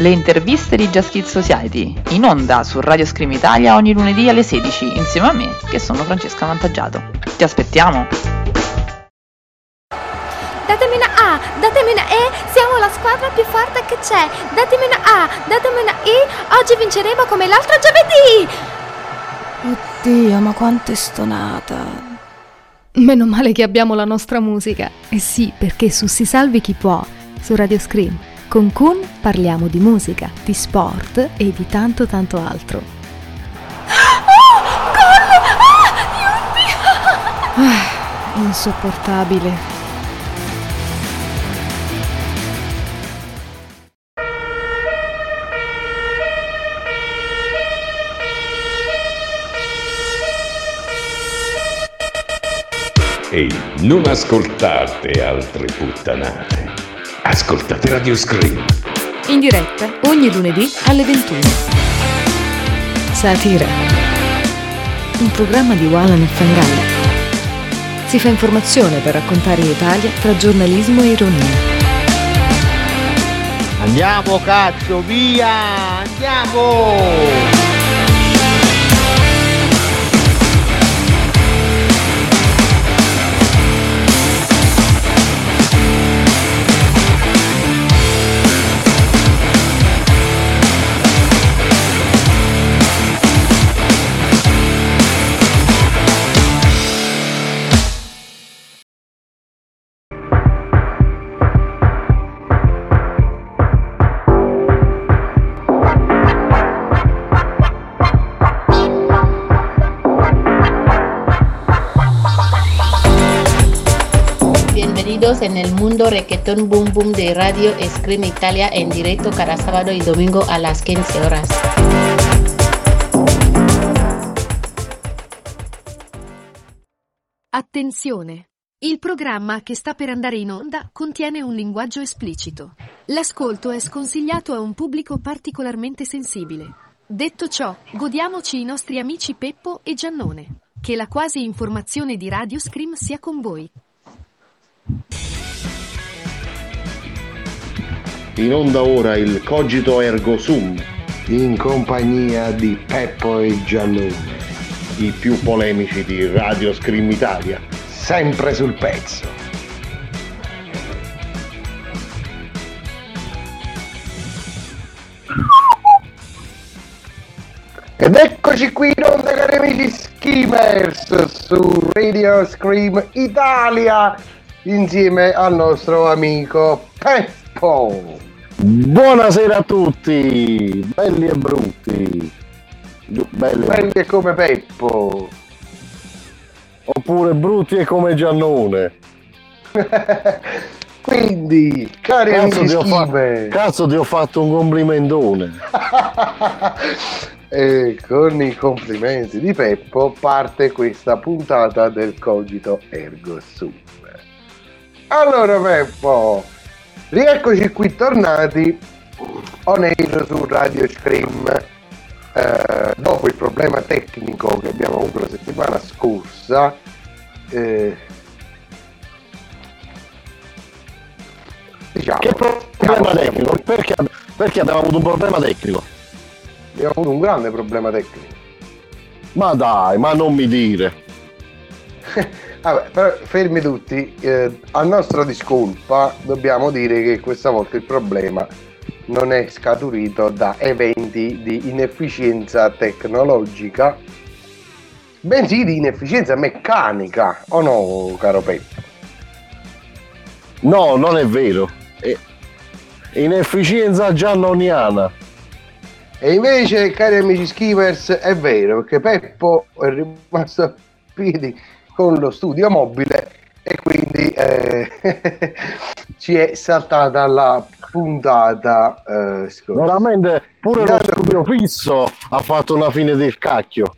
Le interviste di Just Kids Society, in onda su Radio Scream Italia ogni lunedì alle 16, insieme a me, che sono Francesca Vantaggiato. Ti aspettiamo! Datemi una A, datemi una E, siamo la squadra più forte che c'è. Datemi una A, datemi una I, oggi vinceremo come l'altro giovedì! Oddio, ma quanto è stonata. Meno male che abbiamo la nostra musica. Eh sì, perché su Si Salvi Chi Può, su Radio Scream, con Kun parliamo di musica, di sport e di tanto tanto altro. Oh, gol! Ah, ah, insopportabile. Ehi, non ascoltate altre puttanate. Ascoltate Radio Scream. In diretta ogni lunedì alle 21. Satira. Un programma di Walan e Fangalli. Si fa informazione per raccontare l'Italia tra giornalismo e ironia. Andiamo cazzo, via! Andiamo! En el mundo reggaeton boom boom de Radio Scream Italia en directo cada sábado y domingo a las 15 horas. Attenzione! Il programma che sta per andare in onda contiene un linguaggio esplicito. L'ascolto è sconsigliato a un pubblico particolarmente sensibile. Detto ciò, godiamoci i nostri amici Peppo e Giannone. Che la quasi informazione di Radio Scream sia con voi. In onda ora il Cogito Ergo Sum. In compagnia di Peppo e Giannone. I più polemici di Radio Scream Italia. Sempre sul pezzo. Ed eccoci qui in onda cari amici Schemers su Radio Scream Italia insieme al nostro amico Peppo. Buonasera a tutti, belli e brutti. Belli, belli e come Peppo. Oppure brutti e come Giannone. Quindi, cari cazzo amici ti, fa- cazzo ti ho fatto un complimentone. e con i complimenti di Peppo parte questa puntata del Cogito Ergo Sum. Allora Peppo, rieccoci qui tornati on air su Radio Scream. Eh, dopo il problema tecnico che abbiamo avuto la settimana scorsa, eh, diciamo, che problema tecnico? Perché, perché abbiamo avuto un problema tecnico? Abbiamo avuto un grande problema tecnico. Ma dai, ma non mi dire. Vabbè, però fermi tutti, eh, a nostra discolpa dobbiamo dire che questa volta il problema non è scaturito da eventi di inefficienza tecnologica, bensì di inefficienza meccanica, o no, caro Peppo? No, non è vero. È inefficienza giannoniana. E invece, cari amici skippers, è vero, perché Peppo è rimasto a piedi con lo studio mobile e quindi eh, ci è saltata la puntata eh, scorsa. Veramente pure lo studio fisso ha fatto una fine del cacchio.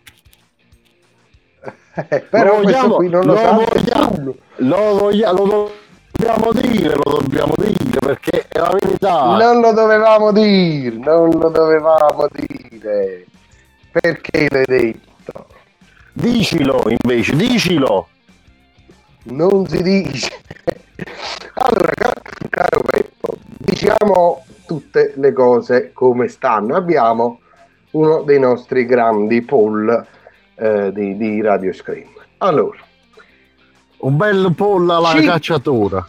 Eh, però lo vogliamo, qui non lo, lo vogliamo, lo, vogliamo, lo dobbiamo dire, lo dobbiamo dire perché è la verità. Non lo dovevamo dire, non lo dovevamo dire. Perché l'hai detto? Dicilo invece, dicilo. Non si dice. Allora, caro, Peppo, diciamo tutte le cose come stanno. Abbiamo uno dei nostri grandi poll eh, di, di Radio Scream. Allora, Un bel pollo alla Ci- cacciatura.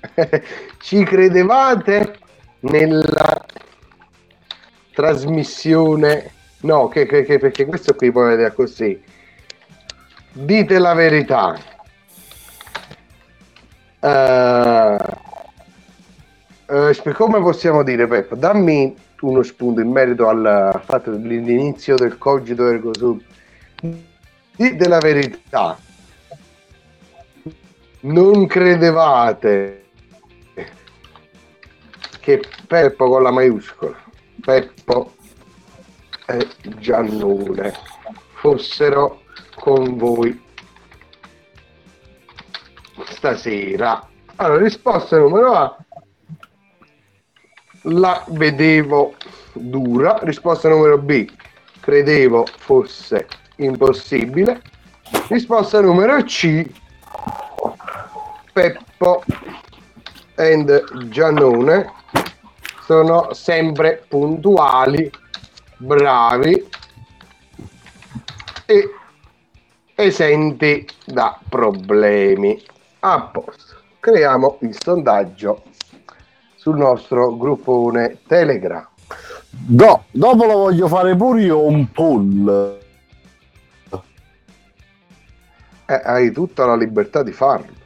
ci credevate nella trasmissione? No, che, che- che- perché questo qui poi vedere così. Dite la verità. Eh, sp- come possiamo dire, Peppo? Dammi uno spunto in merito al fatto dell'inizio del cogito ergo sum. Dite la verità. Non credevate che Peppo con la maiuscola, Peppo e Giannone fossero con voi stasera. Allora, risposta numero A. La vedevo dura. Risposta numero B. Credevo fosse impossibile. Risposta numero C. Peppo and Giannone sono sempre puntuali, bravi e esenti da problemi. A posto. Creiamo il sondaggio sul nostro gruppone Telegram. Do- dopo lo voglio fare pure io un poll. Eh, hai tutta la libertà di farlo.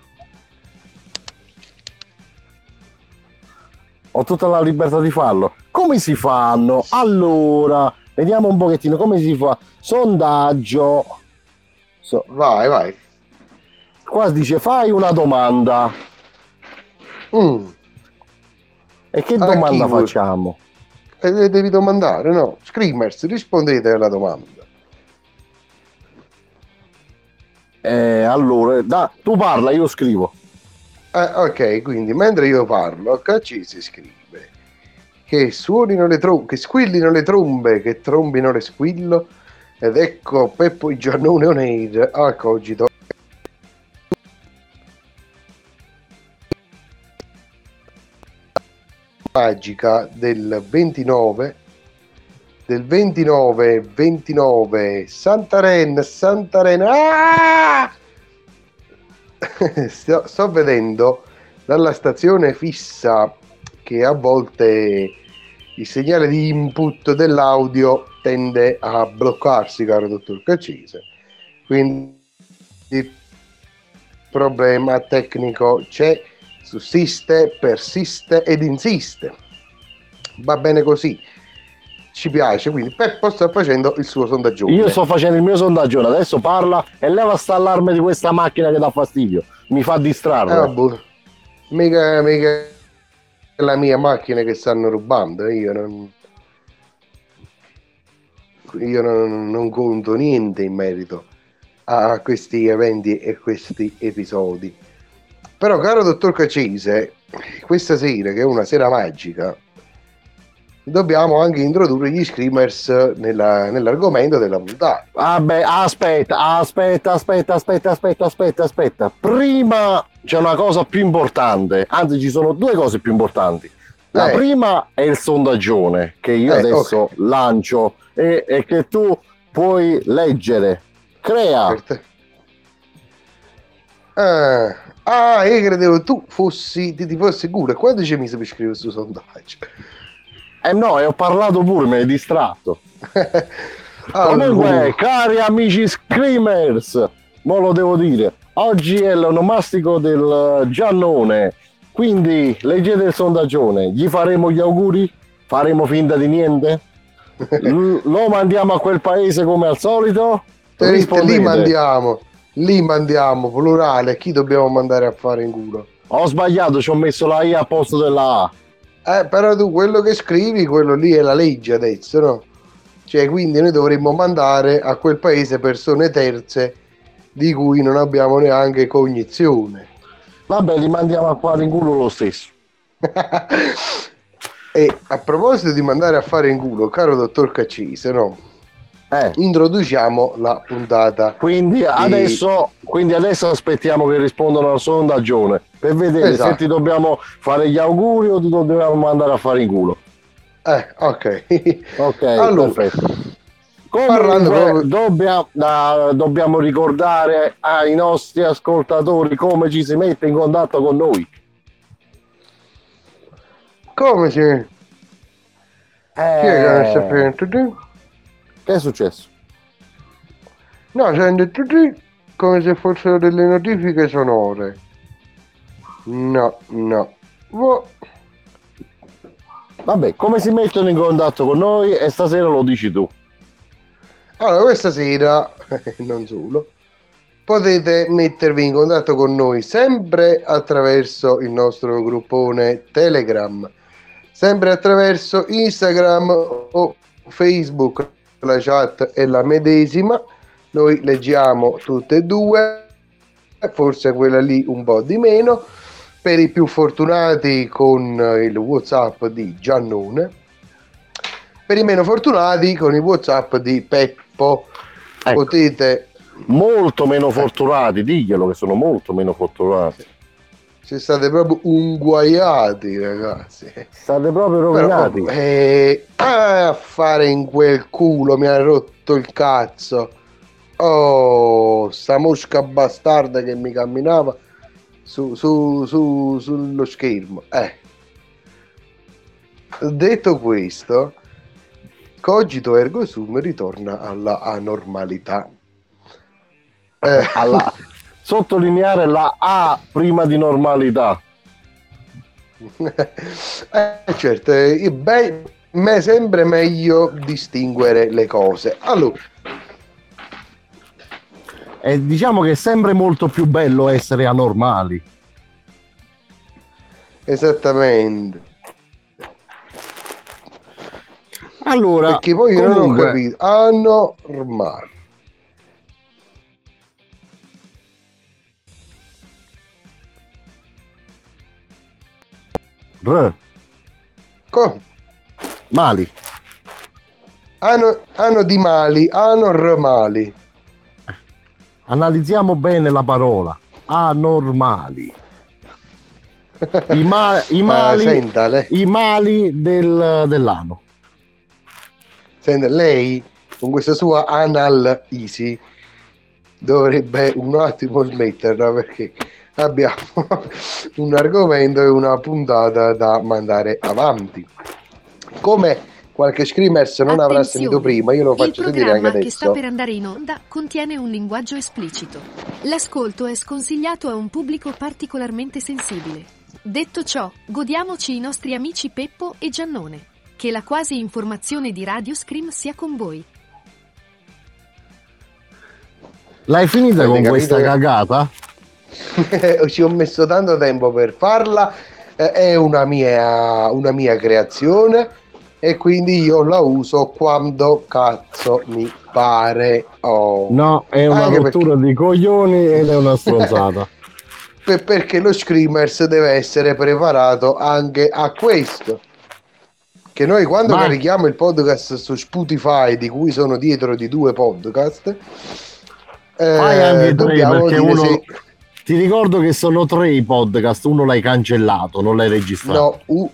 Ho tutta la libertà di farlo. Come si fanno? Allora, vediamo un pochettino come si fa. Sondaggio. So- Vai, vai. qua dice fai una domanda. Mm. E che A domanda facciamo? E le devi domandare, no? Screamers, rispondete alla domanda. Eh, allora, da- tu parla, io scrivo. Eh, ok, quindi mentre io parlo, Cacci si scrive che suonino le trombe, che squillino le trombe, che trombino le squillo, ed ecco Peppo Giannone on air al cogito. Magica del 29 del 29 29 Santaren Santaren ah! sto, sto vedendo dalla stazione fissa che a volte il segnale di input dell'audio tende a bloccarsi, caro dottor Caccese. Quindi il problema tecnico c'è, sussiste, persiste ed insiste. Va bene così. Ci piace, quindi Peppo sta facendo il suo sondaggio. Io sto facendo il mio sondaggio, adesso parla e leva sta allarme di questa macchina che dà fastidio. Mi fa distrarre. Eh, vabbè. mica, mica è la mia macchina che stanno rubando, io non, io non, non conto niente in merito a questi eventi e questi episodi. Però, caro dottor Cacese, questa sera, che è una sera magica, dobbiamo anche introdurre gli screamers nella- nell'argomento della puntata. Vabbè, aspetta, aspetta, aspetta, aspetta, aspetta, aspetta, aspetta. Prima c'è una cosa più importante, anzi ci sono due cose più importanti. La Eh. prima è il sondaggione che io Eh, adesso ok. lancio e, e che tu puoi leggere. Crea. Per te. Ah, ah, io credevo tu fossi, ti, ti fossi cura. Quando ci mi per scrivere questo sondaggio? Eh no, e ho parlato pure, mi hai distratto. Allora, Comunque, cari amici screamers, mo lo devo dire, oggi è l'onomastico del Giannone, quindi leggete il sondaggione, gli faremo gli auguri? Faremo finta di niente? L- lo mandiamo a quel paese come al solito? Te- Rispondete. lì mandiamo, lì mandiamo, plurale, chi dobbiamo mandare a fare in culo? Ho sbagliato, ci ho messo la I a posto della A. Eh, però tu quello che scrivi, quello lì è la legge adesso, no? Cioè, quindi noi dovremmo mandare a quel paese persone terze di cui non abbiamo neanche cognizione. Vabbè, li mandiamo a fare in culo lo stesso. E a proposito di mandare a fare in culo, caro dottor Caccise, no? Eh. introduciamo la puntata. Quindi adesso, quindi adesso aspettiamo che rispondano al sondaggione per vedere Esatto. se ti dobbiamo fare gli auguri o ti dobbiamo mandare a fare in culo. Eh, ok. Ok, Allora, perfetto. Comunque, proprio- dobbia- ah, dobbiamo ricordare ai nostri ascoltatori come ci si mette in contatto con noi. Come si... Chi è che non sta Eh? Che è successo? No, sente tutti come se fossero delle notifiche sonore. No, no. Boh. Vabbè, come si mettono in contatto con noi e stasera lo dici tu. Allora, questa sera, non solo, potete mettervi in contatto con noi sempre attraverso il nostro gruppone Telegram, sempre attraverso Instagram o Facebook, la chat è la medesima, noi leggiamo tutte e due, forse quella lì un po' di meno, per i più fortunati con il Whatsapp di Giannone, per i meno fortunati con il Whatsapp di Peppo. Ecco. Potete, Molto meno fortunati, diglielo che sono molto meno fortunati. Se state proprio unguaiati, ragazzi. State proprio Però, rovinati. eh, a fare in quel culo mi ha rotto il cazzo. Oh, sta mosca bastarda che mi camminava su, su- su- sullo schermo. Eh. Detto questo, cogito ergo sum ritorna alla anormalità. Eh, Alla- sottolineare la A prima di normalità. eh, certo, eh, beh, me sempre meglio distinguere le cose. Allora, E diciamo che è sempre molto più bello essere anormali. esattamente. Allora, Perché poi io non ho comunque, capito. Anormale. R, Co- mali. Ano, ano di mali, anormali. Analizziamo bene la parola. Anormali. I, ma- i Ah, mali, senta, lei, i mali del- dell'ano. senta, lei con questa sua anal easy dovrebbe un attimo smetterla perché abbiamo un argomento e una puntata da mandare avanti. Come qualche screamers non avrà sentito prima, io lo Il faccio sentire anche programma che sta adesso. per andare in onda contiene un linguaggio esplicito. L'ascolto è sconsigliato a un pubblico particolarmente sensibile. Detto ciò, godiamoci i nostri amici Peppo e Giannone. Che la quasi informazione di Radio Scream sia con voi. L'hai finita Avete con questa che- cagata? Ci ho messo tanto tempo per farla, eh, è una mia, una mia creazione e quindi io la uso quando cazzo mi pare. Oh. No, è una Anche rottura di coglioni ed è una stronzata. Per- perché lo screamers deve essere preparato anche a questo. Che noi quando Ma- carichiamo il podcast su Spotify, di cui sono dietro di due podcast, eh, dobbiamo perché dire uno... se- Ti ricordo che sono tre i podcast, uno l'hai cancellato, non l'hai registrato. No,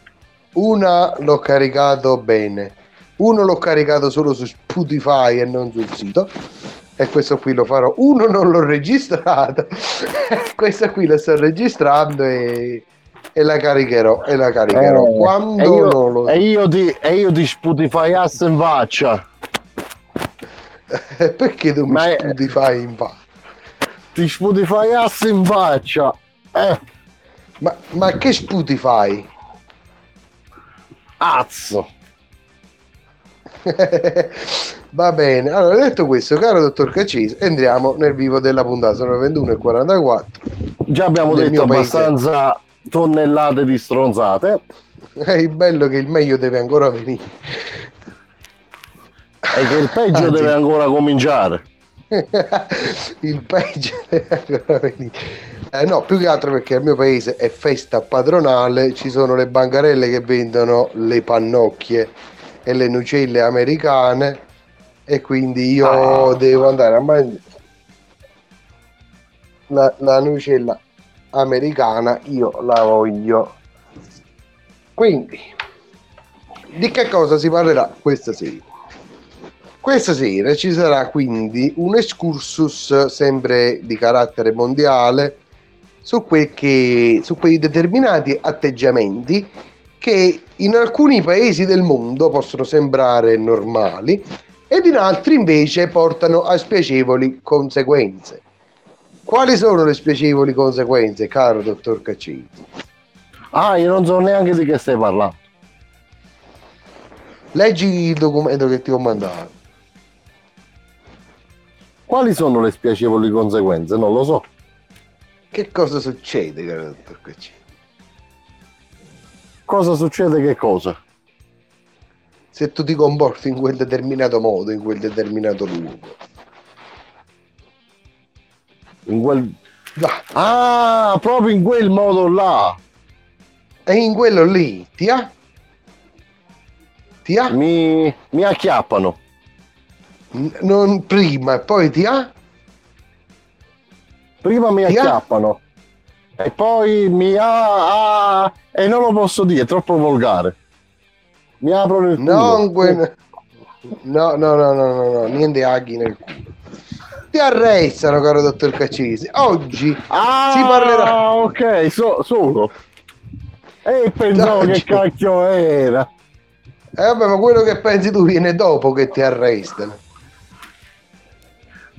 una l'ho caricato bene, uno l'ho caricato solo su Spotify e non sul sito. E questo qui lo farò. Uno non l'ho registrato, questa qui la sto registrando e, e la caricherò. E la caricherò Eh, quando e io, non lo e io ti, e io ti Spotify ass in faccia. Perché tu mi Ma è- Spotify in fa? Ti Spotify ass in faccia. Eh, Ma, ma che Spotify? azzo. Va bene, allora detto questo, caro dottor Caccese, entriamo nel vivo della puntata. Sono le 21.44. Già abbiamo detto mio paese. abbastanza tonnellate di stronzate. È il bello che il meglio deve ancora venire. E che il peggio Anzi. deve ancora cominciare. il peggio. Eh, no, più che altro perché al mio paese è festa padronale, ci sono le bancarelle che vendono le pannocchie e le nucelle americane e quindi io devo andare a mangiare la, la nucella americana, io la voglio. Quindi, di che cosa si parlerà questa sera? Questa sera ci sarà quindi un excursus sempre di carattere mondiale su, che, su quei determinati atteggiamenti che in alcuni paesi del mondo possono sembrare normali ed in altri invece portano a spiacevoli conseguenze. Quali sono le spiacevoli conseguenze, caro dottor Caccini? Ah, io non so neanche di che stai parlando. Leggi il documento che ti ho mandato. Quali sono le spiacevoli conseguenze? Non lo so. Che cosa succede, caro dottor Caccini? Cosa succede che cosa? Se tu ti comporti in quel determinato modo, in quel determinato luogo. In quel... Ah, proprio in quel modo là. E in quello lì, ti ha? Ti ha? Mi, mi acchiappano. Non prima e poi ti ha? Prima mi Ti ha? acchiappano. E poi mi ha... ah, e non lo posso dire, è troppo volgare. Mi aprono il culo. Non que- No, no, no, no, no, no, niente aghi nel culo. Ti arrestano, caro dottor Caccisi. Oggi Ah, si parlerà. ok, so- solo. E pensavo che cacchio era. Eh vabbè, ma quello che pensi tu viene dopo che ti arrestano.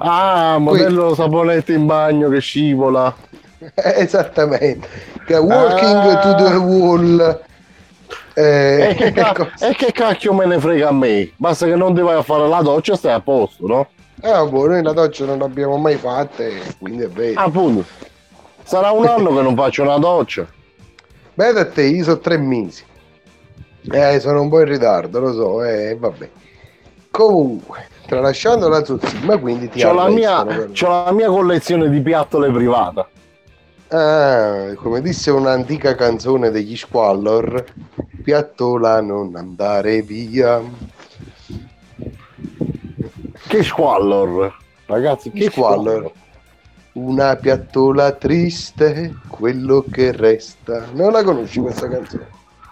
Ah, modello saponetto in bagno che scivola. Eh, Esattamente. Che walking Ah. to the wall. Eh, E che, ca- ecco. e che cacchio me ne frega a me? Basta che non ti vai a fare la doccia stai a posto, no? Ah, boh, noi la doccia non l'abbiamo mai fatta, quindi è vero. Appunto. Sarà un anno che non faccio una doccia. Beh, da te, io sono tre mesi. Eh, sono un po' in ritardo, lo so, eh, vabbè. Comunque, tralasciando la zuzzima, quindi ti C'ho la, mia, la mia collezione di piattole privata. Ah, come disse un'antica canzone degli Squallor, piattola non andare via. Che squallor. Ragazzi, Che che Squallor? squallor. Una piattola triste, quello che resta. Non la conosci questa canzone?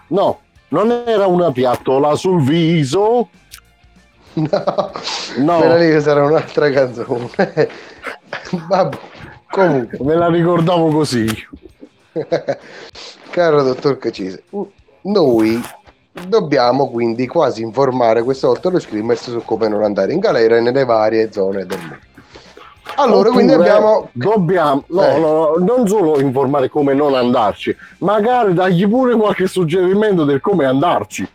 No, non era una piattola sul viso. No, No. quella lì sarà un'altra canzone. Vabbè, comunque, Me la ricordavo così. caro dottor Cacese, noi dobbiamo quindi quasi informare questa volta lo Screamers su come non andare in galera nelle varie zone del mondo. Allora, quindi Oppure abbiamo... Dobbiamo, no, Eh. no, no, non solo informare come non andarci, magari dargli pure qualche suggerimento del come andarci.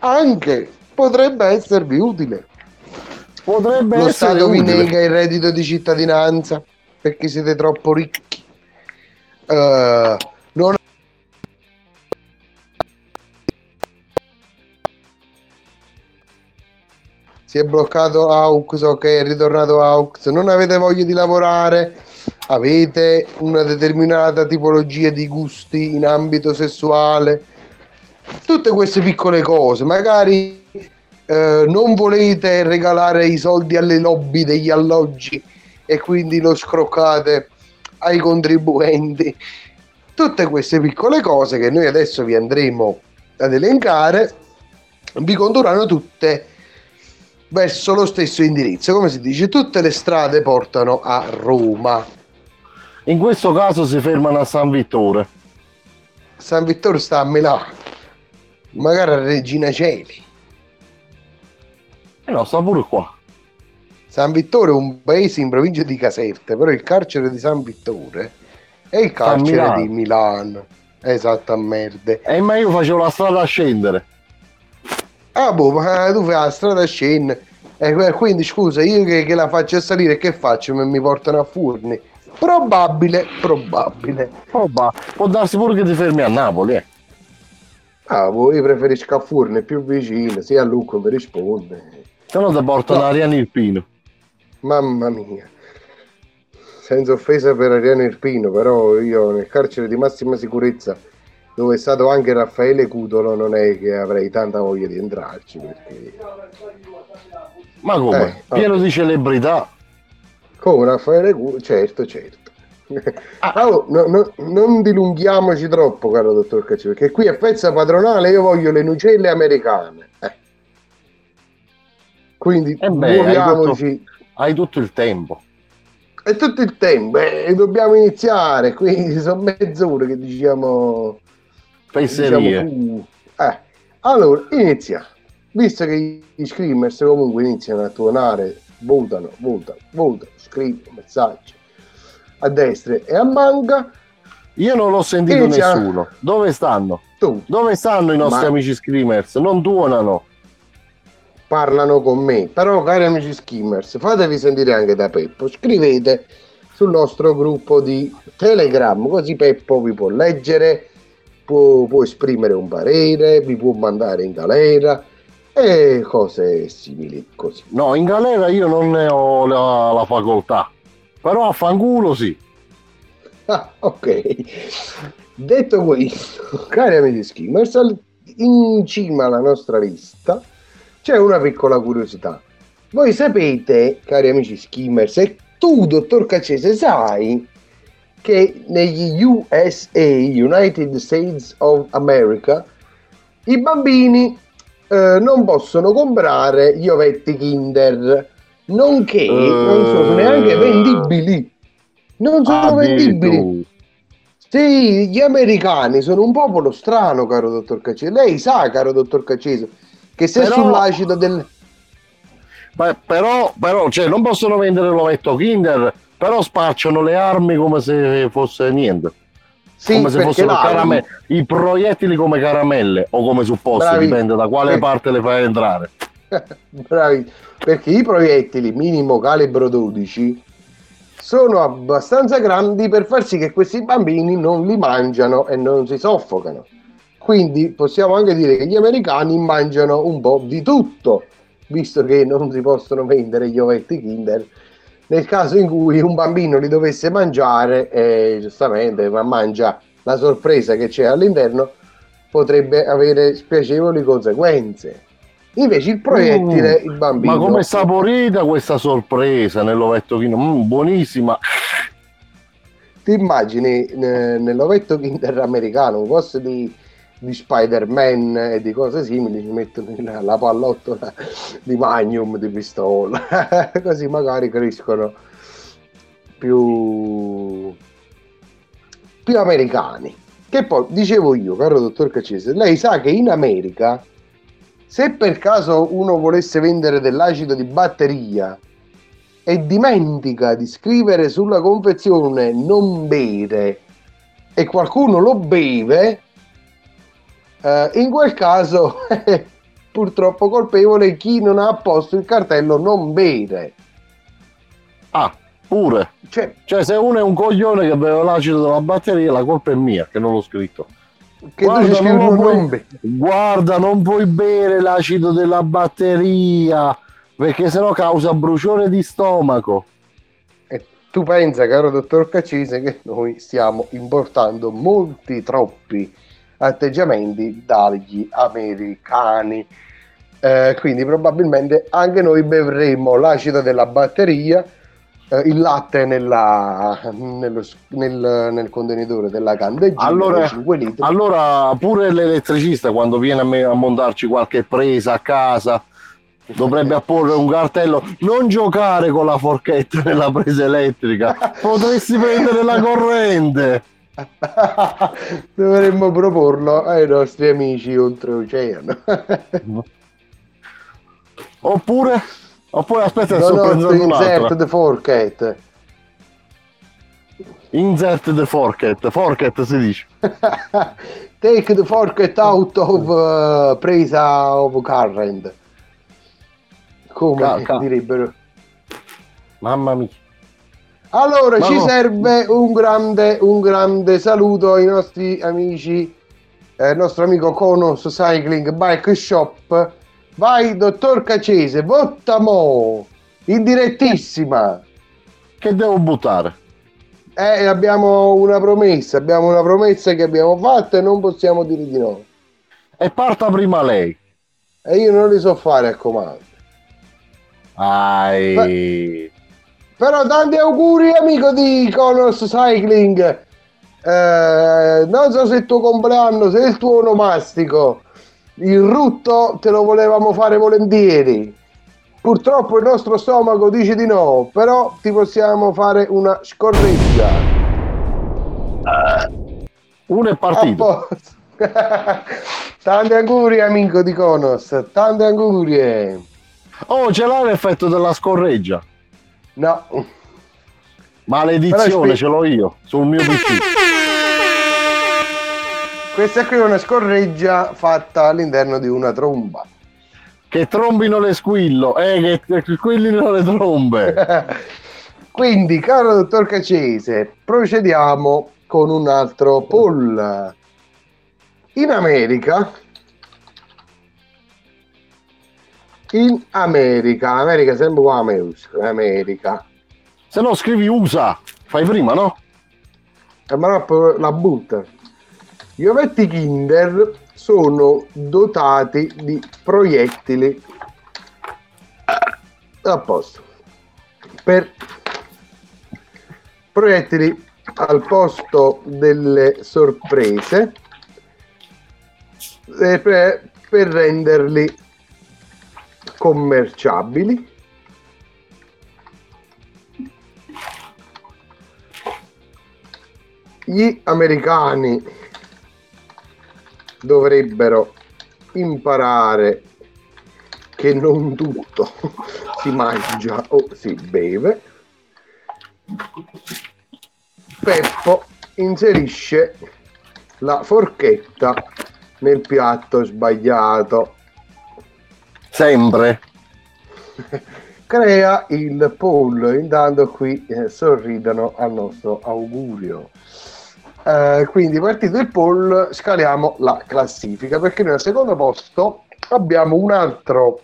Anche potrebbe esservi utile. Potrebbe Lo essere Stato vi utile. nega il reddito di cittadinanza perché siete troppo ricchi. Eh, non si è bloccato Aux, ok, è ritornato Aux, non avete voglia di lavorare, avete una determinata tipologia di gusti in ambito sessuale, tutte queste piccole cose, magari eh, non volete regalare i soldi alle lobby degli alloggi e quindi lo scroccate ai contribuenti. Tutte queste piccole cose che noi adesso vi andremo ad elencare vi condurranno tutte verso lo stesso indirizzo. Come si dice, tutte le strade portano a Roma. In questo caso si fermano a San Vittore. San Vittore sta a Milano, magari a Regina Celi. E no, sta pure qua. San Vittore è un paese in provincia di Caserta, però il carcere di San Vittore è il carcere Milano. di Milano. Esatto, a merde. E ma io facevo la strada a scendere. Ah, boh, ma tu fai la strada a scena. E que- quindi scusa, io che, che la faccio salire, che faccio? Mi, mi portano a Furni? Probabile, probabile. Oh, può darsi pure che ti fermi a Napoli, eh. Ah, boh, io preferisco a Furni, è più vicino, sia a Lucco mi risponde. Se no ti portano No. Ariano Irpino. Mamma mia. Senza offesa per Ariano Irpino, però io nel carcere di massima sicurezza dove è stato anche Raffaele Cutolo, non è che avrei tanta voglia di entrarci. Perché... Ma come? Eh, Pieno vabbè. di celebrità. Come Raffaele Cutolo, certo, certo. Ah, oh, no- no- non dilunghiamoci troppo, caro dottor Cacci, perché qui è festa padronale io voglio le nucelle americane. Eh. Quindi Eh beh, hai muoviamoci. Hai tutto il tempo. È tutto il tempo e dobbiamo iniziare, quindi sono mezz'ora che diciamo... Fesserie. diciamo, eh. Allora, iniziamo. Visto che gli screamers comunque iniziano a tuonare, votano, votano, votano, scrivono messaggi a destra e a manca, Io non l'ho sentito Inizia- nessuno. Dove stanno? tu Dove stanno i nostri Ma- amici screamers? Non tuonano. Parlano con me. Però, cari amici skimmers, fatevi sentire anche da Peppo. Scrivete sul nostro gruppo di Telegram, così Peppo vi può leggere, può, può esprimere un parere, vi può mandare in galera e cose simili così. No, in galera io non ne ho la, la facoltà. Però a fanculo sì. Ah, ok. Detto questo, cari amici skimmers, in cima alla nostra lista c'è una piccola curiosità. Voi sapete, cari amici skimmers, e tu, dottor Caccese, sai che negli USA, United States of America, i bambini eh, non possono comprare gli ovetti Kinder, nonché non sono neanche vendibili. Non sono vendibili. Sì, gli americani sono un popolo strano, caro dottor Caccese. Lei sa, caro dottor Caccese, che se Però- sull'acido del... Beh, però, però cioè, non possono vendere l'ovetto Kinder, però spacciano le armi come se fosse niente. Sì, come se perché fossero caramelle. I proiettili come caramelle o come supposti, Bravi. dipende da quale Eh. parte le fai entrare. Bravi, perché i proiettili minimo calibro 12 sono abbastanza grandi per far sì che questi bambini non li mangiano e non si soffocano. Quindi possiamo anche dire che gli americani mangiano un po' di tutto, visto che non si possono vendere gli ovetti Kinder. Nel caso in cui un bambino li dovesse mangiare, e giustamente ma mangia la sorpresa che c'è all'interno, potrebbe avere spiacevoli conseguenze. Invece il proiettile, il bambino. Mm. Ma come saporita questa sorpresa nell'ovetto Kinder? Mm, buonissima. ti immagini eh, nell'ovetto Kinder americano un posto di, di Spider-Man e di cose simili ci mettono la, la pallottola di Magnum di pistola così magari crescono più più americani. Che poi dicevo io caro dottor Caccese lei sa che in America se per caso uno volesse vendere dell'acido di batteria e dimentica di scrivere sulla confezione non bere e qualcuno lo beve, eh, in quel caso è purtroppo colpevole chi non ha apposto il cartello non bere. Ah, pure. Cioè, Cioè, se uno è un coglione che beve l'acido della batteria, la colpa è mia, che non l'ho scritto. scrivi non non, puoi- guarda, non puoi bere l'acido della batteria, perché sennò causa bruciore di stomaco. E tu pensa, caro dottor Caccese, che noi stiamo importando molti, troppi atteggiamenti dagli americani. Eh, quindi probabilmente anche noi bevremo l'acido della batteria, eh, il latte nella- nello nel, nel contenitore della candeggina Allora, da 5 litri. allora pure l'elettricista quando viene a, me- a montarci qualche presa a casa dovrebbe apporre un cartello non giocare con la forchetta nella presa elettrica potresti prendere la corrente Dovremmo proporlo ai nostri amici oltreoceano. oppure oppure aspetta No, no, insert the forket. insert the forket forket si dice Take the forket out of uh, presa of current. Come Ca- ca- direbbero. mamma mia Allora, Ma ci no. serve un grande, un grande saluto ai nostri amici, eh, il nostro amico Conos Cycling Bike Shop. Vai, dottor Cacese, votta mo, in direttissima. che devo buttare Eh, abbiamo una promessa, abbiamo una promessa che abbiamo fatto e non possiamo dire di no. E parta prima lei. E io non li so fare a comando. Ai. Beh, però tanti auguri amico di Conos Cycling. Eh, non so se è il tuo compleanno, se è il tuo onomastico. Il rutto te lo volevamo fare volentieri. Purtroppo il nostro stomaco dice di no, però ti possiamo fare una scorreggia. Uno è partito. tanti auguri amico di Conos, tante augurie. Oh, ce l'ha l'effetto della scorreggia? No. Maledizione, Però ce l'ho io sul mio PC. Questa qui è una scorreggia fatta all'interno di una tromba. Che trombino le squillo, eh, che, che squillino le trombe. Quindi, caro dottor Cacese, procediamo con un altro poll. In America, in America, America sempre qua America, Se no scrivi USA, fai prima, no? Eh, ma no, la butta. Gli ovetti Kinder sono dotati di proiettili a posto. Per proiettili al posto delle sorprese per, per renderli commerciabili gli americani dovrebbero imparare che non tutto si mangia o si beve. Peppo inserisce la forchetta nel piatto sbagliato. Sempre. Crea il poll, intanto qui eh, sorridono al nostro augurio. Eh, quindi partito il poll scaliamo la classifica perché nel secondo posto abbiamo un altro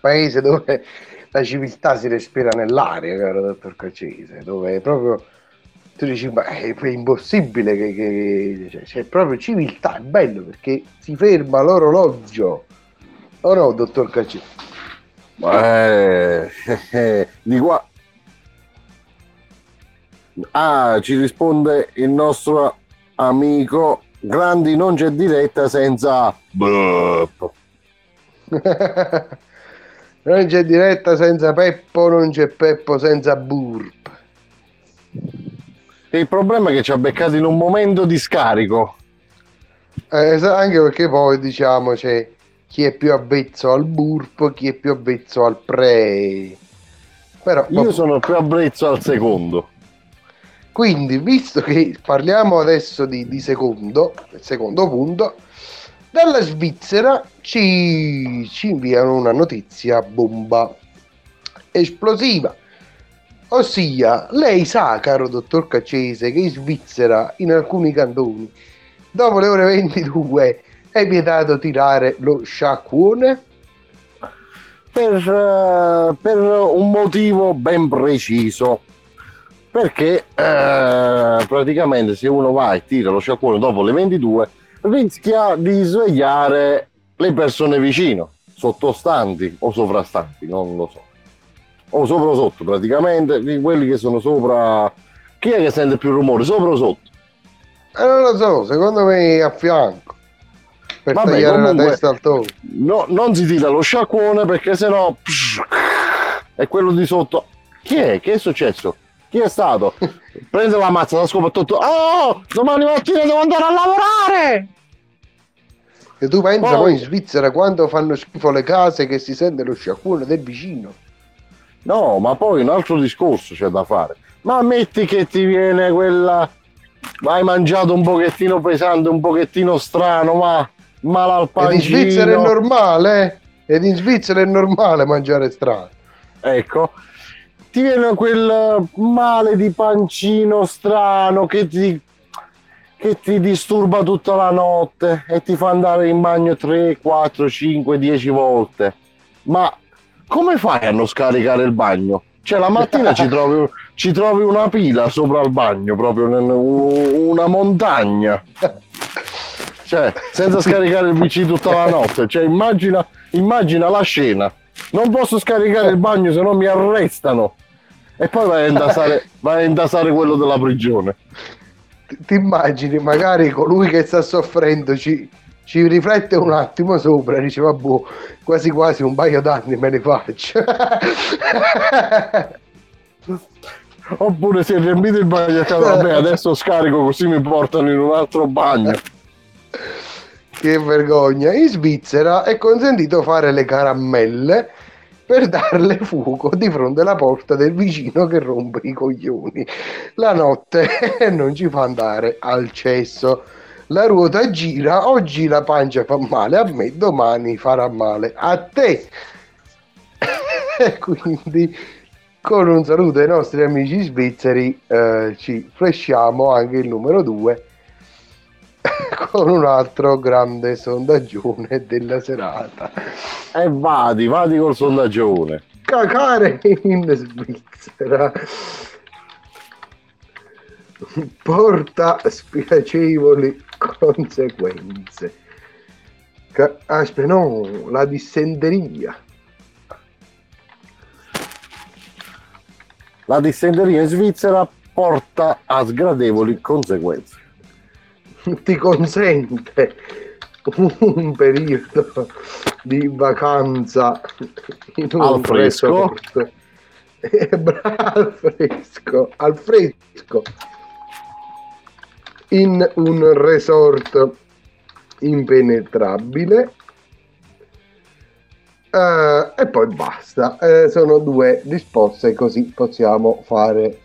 paese dove la civiltà si respira nell'aria caro dottor Cacese dove proprio tu dici ma è impossibile che, che cioè, c'è proprio civiltà è bello perché si ferma l'orologio o no dottor Cacese Eh, eh, di qua. Ah, ci risponde il nostro amico. Grandi non c'è diretta senza. Burp. non c'è diretta senza Peppo, non c'è Peppo senza Burp. Il problema è che ci ha beccato in un momento di scarico. Eh, anche perché poi diciamo c'è chi è più avvezzo al Burp, chi è più avvezzo al Prey. Però, Io sono più avvezzo al secondo. Quindi, visto che parliamo adesso di, di secondo, secondo punto, dalla Svizzera ci, ci inviano una notizia bomba esplosiva. Ossia, lei sa, caro dottor Caccese, che in Svizzera, in alcuni cantoni, dopo le ore 22 è vietato tirare lo sciacquone? Per, eh, per un motivo ben preciso. Perché eh, praticamente se uno va e tira lo sciacquone dopo le 22 rischia di svegliare le persone vicino, sottostanti o sovrastanti, non lo so. O sopra o sotto praticamente, quelli che sono sopra... Chi è che sente più rumore, sopra o sotto? Eh, non lo so, secondo me a fianco. Per Vabbè, tagliare comunque- la testa al toro. No, non si tira lo sciacquone perché sennò è quello di sotto. Chi è? Che è successo? Chi è stato? Prende la mazza da scopa e tutto. Oh, domani mattina devo andare a lavorare! E tu pensa Poi- poi in Svizzera quando fanno schifo le case che si sente lo sciacquone del vicino. No, ma poi un altro discorso c'è da fare. Ma metti che ti viene quella. Hai mangiato un pochettino pesante, un pochettino strano, ma male al Ed in pancino. Svizzera è normale, eh? Ed in Svizzera è normale mangiare strano. Ecco, ti viene quel male di pancino strano che ti, che ti disturba tutta la notte e ti fa andare in bagno 3, 4, 5, 10 volte. Ma come fai a non scaricare il bagno? Cioè la mattina ci trovi, ci trovi una pila sopra il bagno, proprio una montagna. Cioè, senza scaricare il PC tutta la notte. Cioè, immagina, immagina la scena. Non posso scaricare il bagno se no mi arrestano. E poi vai a intasare, vai a intasare quello della prigione. Ti- immagini magari colui che sta soffrendo ci, ci riflette un attimo sopra e dice vabbè quasi quasi un paio d'anni me ne faccio. Oppure si è riempito il bagno e vabbè adesso scarico così mi portano in un altro bagno. Che vergogna. In Svizzera è consentito fare le caramelle per darle fuoco di fronte alla porta del vicino che rompe i coglioni. La notte non ci fa andare al cesso. La ruota gira, oggi la pancia fa male a me, domani farà male a te. E quindi con un saluto ai nostri amici svizzeri eh, ci flashiamo anche il numero 2 con un altro grande sondaggione della serata. E vadi, vadi col sondaggione. Cacare in Svizzera porta spiacevoli conseguenze. Ca- aspetta, no, la dissenteria. La dissenteria in Svizzera porta a sgradevoli conseguenze. ti consente un periodo di vacanza in un Al fresco. Eh, al fresco al fresco. In un resort impenetrabile. Eh, e poi basta. Eh, sono due risposte così possiamo fare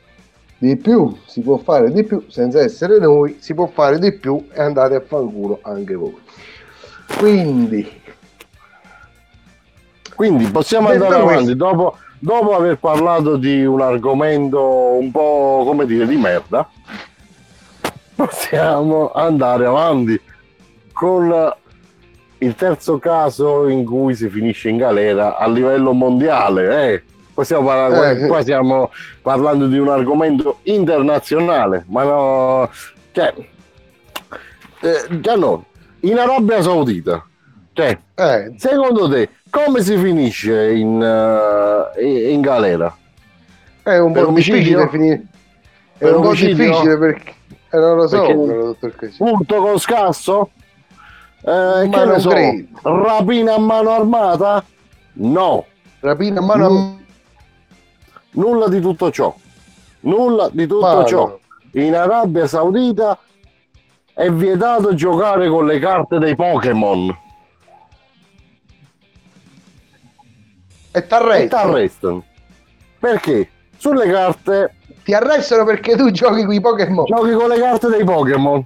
di più si può fare di più senza essere noi si può fare di più e andate a fanculo anche voi quindi Quindi possiamo andare avanti dopo, dopo aver parlato di un argomento un po' come dire di merda. Possiamo andare avanti con il terzo caso in cui si finisce in galera a livello mondiale. Eh. Possiamo parlare, Eh. qua stiamo parlando di un argomento internazionale, ma no, cioè, eh, già no, in Arabia Saudita, cioè, eh, secondo te come si finisce in, eh, in galera? è un po' difficile finire è Per un po' difficile perché eh, non lo so Perché-. Punto con scasso? Eh, Ma che ne so, credo. rapina a mano armata? No, rapina a mano a No. Nulla di tutto ciò. Nulla di tutto Ma ciò. In Arabia Saudita è vietato giocare con le carte dei Pokémon. e t'arrestano. Perché? Sulle carte ti arrestano perché tu giochi con i Pokémon giochi con le carte dei Pokémon.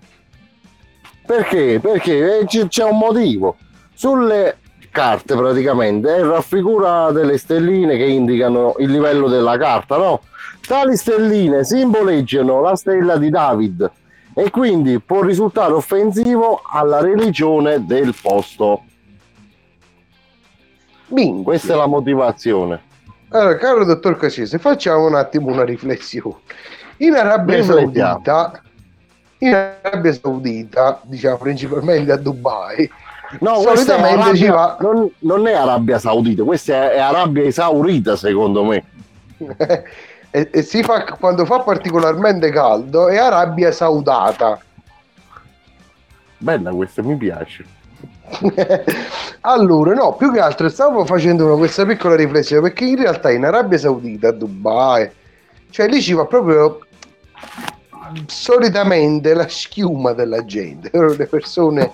Perché? Perché Eh, c'è un motivo. Sulle carte praticamente è raffigura delle stelline che indicano il livello della carta, no? Tali stelline simboleggiano la stella di David e quindi può risultare offensivo alla religione del posto. Minchia. Questa è la motivazione. Allora, caro dottor Cassese, facciamo un attimo una riflessione. In Arabia Riflettiamo. Saudita, in Arabia Saudita, diciamo principalmente a Dubai, No, solitamente ci Arabia- va. non, non è Arabia Saudita, questa è, è Arabia esaurita secondo me. e, e si fa quando fa particolarmente caldo è Arabia Saudata. Bella questa, mi piace. allora, no, più che altro stavo facendo una- questa piccola riflessione perché in realtà in Arabia Saudita, a Dubai, cioè lì ci va proprio solitamente la schiuma della gente, le persone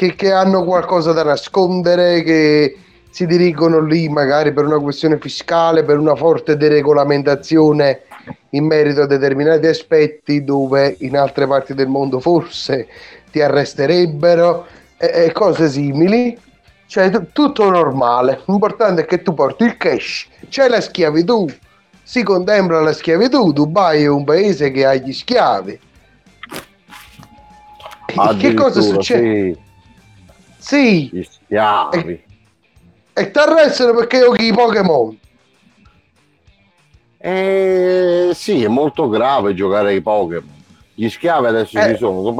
che, che hanno qualcosa da nascondere, che si dirigono lì magari per una questione fiscale, per una forte deregolamentazione in merito a determinati aspetti dove in altre parti del mondo forse ti arresterebbero e, e cose simili. Cioè, t- tutto normale. L'importante è che tu porti il cash, c'è la schiavitù, si contempla la schiavitù. Dubai è un paese che ha gli schiavi. Che cosa succede? Sì, Sì, gli schiavi. e ti arrestano perché giochi i Pokémon. Eh, sì, è molto grave giocare ai Pokémon. Gli schiavi adesso Eh. ci sono,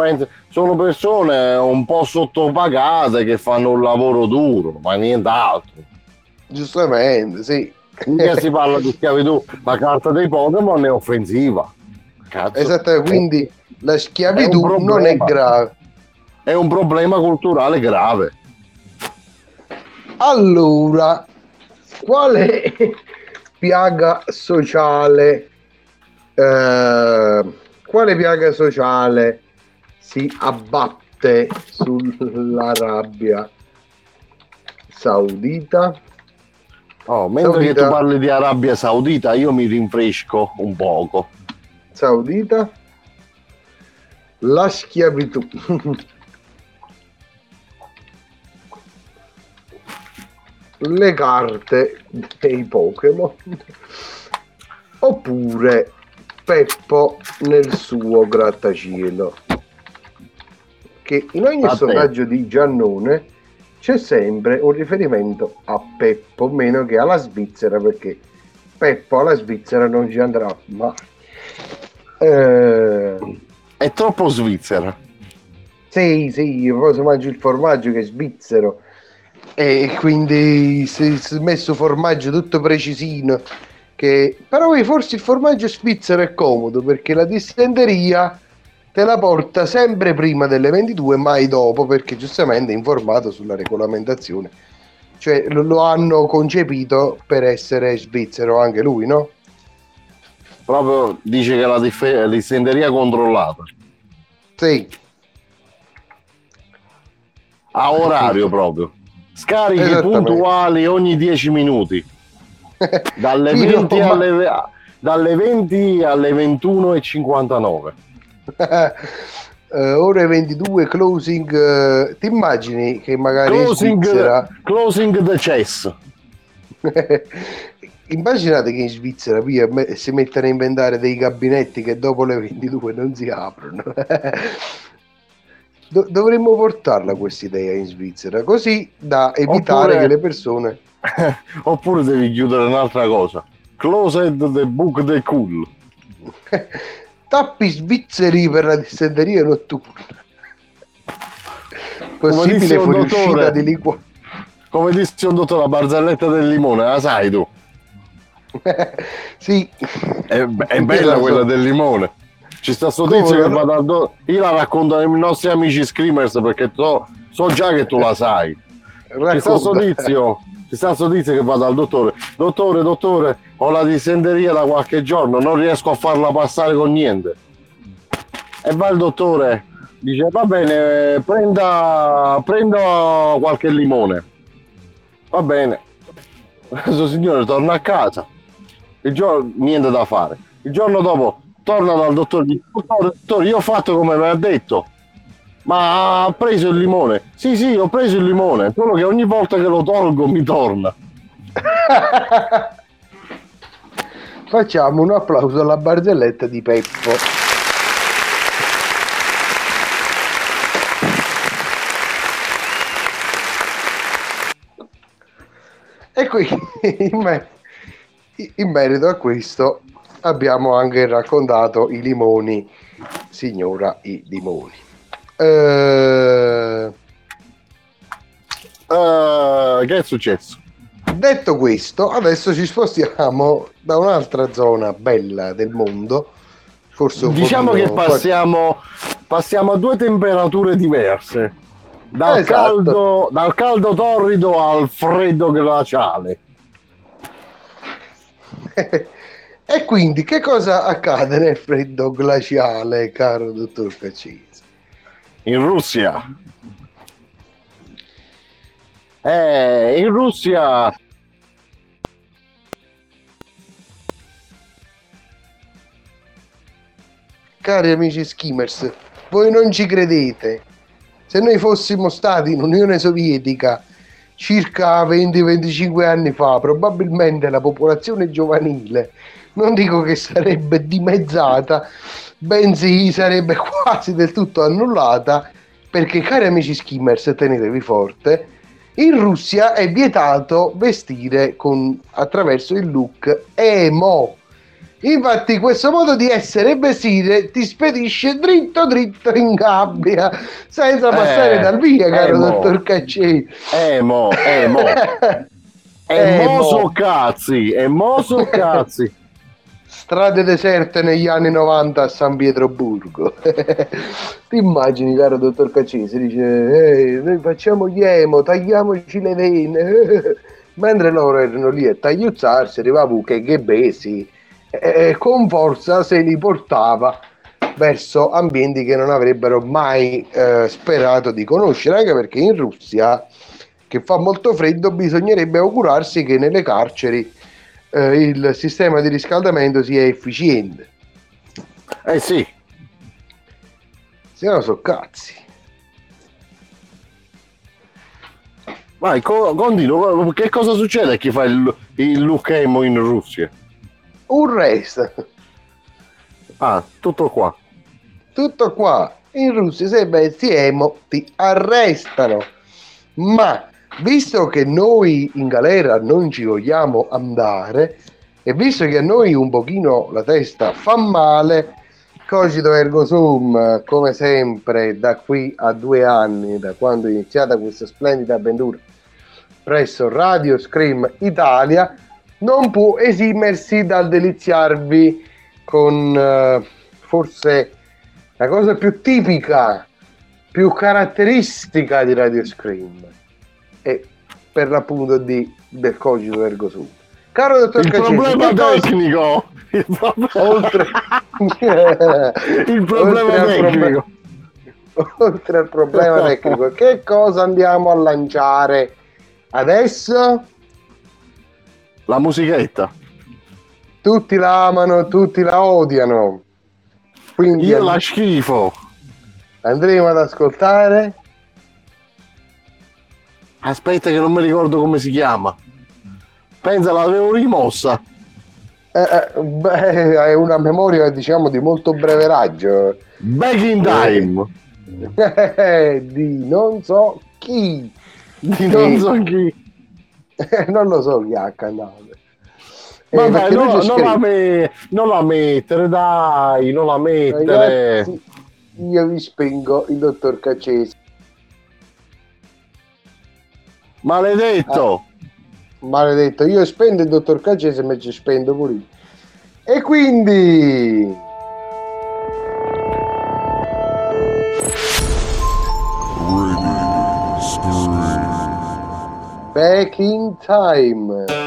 sono- persone un po' sottopagate che fanno un lavoro duro, ma nient'altro. Giustamente, sì. Mica si parla di schiavitù, la carta dei Pokémon è offensiva. Cazzo. Esatto, quindi la schiavitù non è grave. È un problema culturale grave. Allora, quale piaga sociale eh, quale piaga sociale si abbatte sull'Arabia Saudita? Oh, mentre Saudita. che tu parli di Arabia Saudita, io mi rinfresco un poco. Saudita? La schiavitù. Le carte dei Pokémon. Oppure Peppo nel suo grattacielo. Che in ogni te. sondaggio di Giannone c'è sempre un riferimento a Peppo, meno che alla Svizzera, perché Peppo alla Svizzera non ci andrà mai. Eh, È troppo svizzera. sì, sì, io poi se mangio il formaggio che è svizzero e quindi si è messo formaggio tutto precisino. Che... Però forse il formaggio svizzero è comodo perché la dissenteria te la porta sempre prima delle 22 e mai dopo perché giustamente è informato sulla regolamentazione. Cioè lo, lo hanno concepito per essere svizzero anche lui, no? Proprio dice che la dif- dissenteria controllata. Sì, A orario proprio. Esattamente. puntuali ogni 10 minuti. Dalle Fino 20 a- alle, dalle 20 alle 21.59. Eh, ore 22 closing eh, ti immagini che magari in Closing, Svizzera closing the chess. immaginate che in Svizzera via, si mettano a inventare dei gabinetti che dopo le 22 non si aprono Do- dovremmo portarla questa idea in Svizzera così da evitare Oppure- che le persone Oppure devi chiudere un'altra cosa. Closed the book the cool. tappi svizzeri per la dissenteria notturna possibile fuoriuscita di liquore Come disse un dottore, la barzelletta del limone, la sai tu? sì È, è bella la so. quella del limone. Ci sta sto tizio che va dal do- Io la racconto ai nostri amici screamers perché so, so già che tu la sai. Ci sta sto tizio, ci sta sto tizio che va dal dottore. Dottore, dottore, ho la dissenteria da qualche giorno, non riesco a farla passare con niente. E va il dottore, dice va bene, prenda, prenda qualche limone. Va bene. Questo signore torna a casa. Il giorno, niente da fare. Il giorno dopo torna dal dottore, dice, dottore, dottore, io ho fatto come mi ha detto. Ma ha preso il limone? Sì, sì, ho preso il limone, solo che ogni volta che lo tolgo mi torna. Facciamo un applauso alla barzelletta di Peppo. E qui in merito a questo abbiamo anche raccontato i limoni, signora i limoni. Eh, Eh, che è successo? Detto questo, adesso ci spostiamo da un'altra zona bella del mondo. Forse un Diciamo che passiamo, passiamo a due temperature diverse. Dal, Esatto. caldo, dal caldo torrido al freddo glaciale. e quindi che cosa accade nel freddo glaciale, caro dottor Caccese? In Russia. Eh, in Russia Cari amici skimmers, voi non ci credete. Se noi fossimo stati in Unione Sovietica circa 20-25 anni fa, probabilmente la popolazione giovanile, non dico che sarebbe dimezzata, bensì sarebbe quasi del tutto annullata, perché cari amici skimmers, tenetevi forte, in Russia è vietato vestire con, attraverso il look emo. Infatti questo modo di essere e vestire ti spedisce dritto dritto in gabbia, senza passare Eh, dal via, caro eh, mo. dottor Caccini. Eh mo, eh mo. E Eh, mo mo. so cazzi, e mo so cazzi. Strade deserte negli anni 90 a San Pietroburgo. Ti immagini, caro dottor Caccini, si dice, "Ehi, noi facciamo gli emo, tagliamoci le vene. Mentre loro erano lì a tagliuzzarsi, arrivava un Kegebesi e con forza se li portava verso ambienti che non avrebbero mai eh, sperato di conoscere, anche perché in Russia, che fa molto freddo, bisognerebbe augurarsi che nelle carceri eh, il sistema di riscaldamento sia efficiente. Eh sì, Se no so cazzi. vai, co- continua. Che cosa succede a chi fa il, il look emo in Russia? Un resto. Ah, tutto qua. Tutto qua. In Russia se vesti emo ti arrestano. Ma visto che noi in galera non ci vogliamo andare e visto che a noi un pochino la testa fa male, cogito ergo sum, come sempre, da qui a due anni, da quando è iniziata questa splendida avventura presso Radio Scream Italia, non può esimersi dal deliziarvi con eh, forse la cosa più tipica, più caratteristica di Radio Scream e per l'appunto di del cogito ergo sum. Caro dottor Il Caccini, problema tecnico. Il problema, oltre, il problema oltre tecnico. proble- oltre al problema tecnico, che cosa andiamo a lanciare adesso? La musichetta. Tutti la amano, tutti la odiano. Quindi Io and- la schifo. andremo ad ascoltare. Aspetta che non mi ricordo come si chiama. Pensa l'avevo rimossa. Eh, eh, beh, hai una memoria, diciamo, di molto breve raggio. Back in time. Eh, di non so chi. Di non so chi. non lo so chi ha canale. Eh, Ma dai, perché no- lui c'è non, la me- non la mettere, dai, non la mettere. Ragazzi, io vi spengo il dottor Caccesi. Maledetto. Maledetto, io spendo il dottor Caccese ma ci spendo pure io. E quindi Back in time.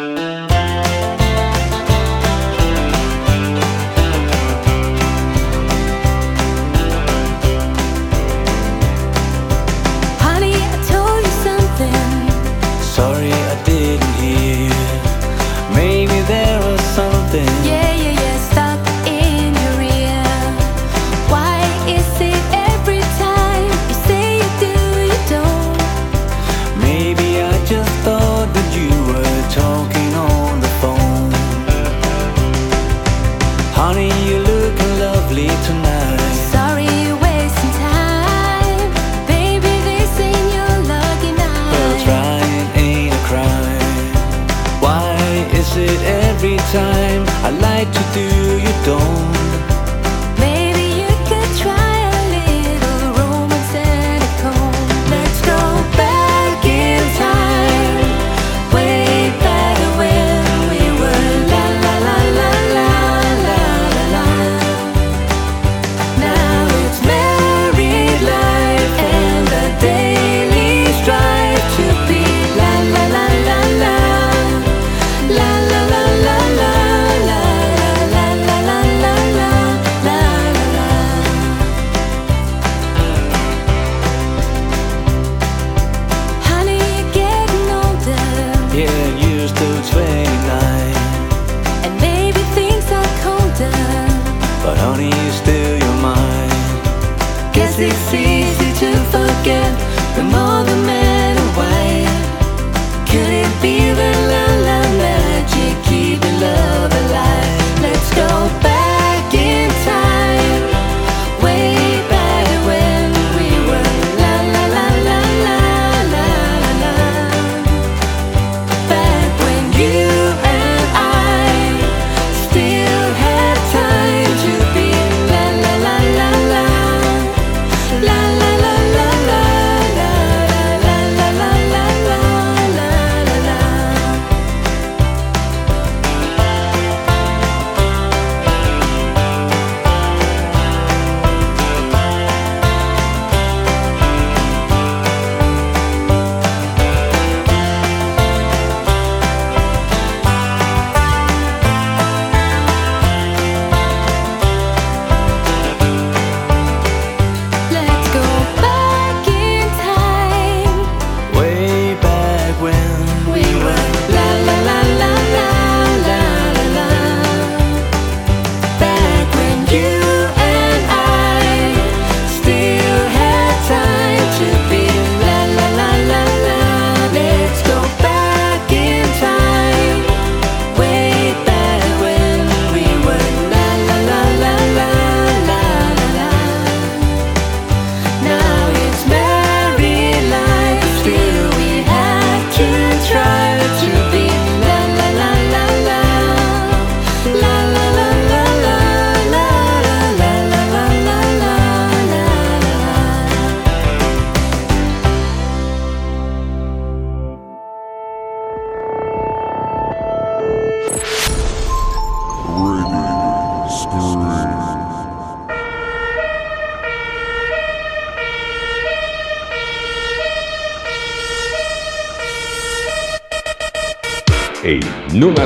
The more the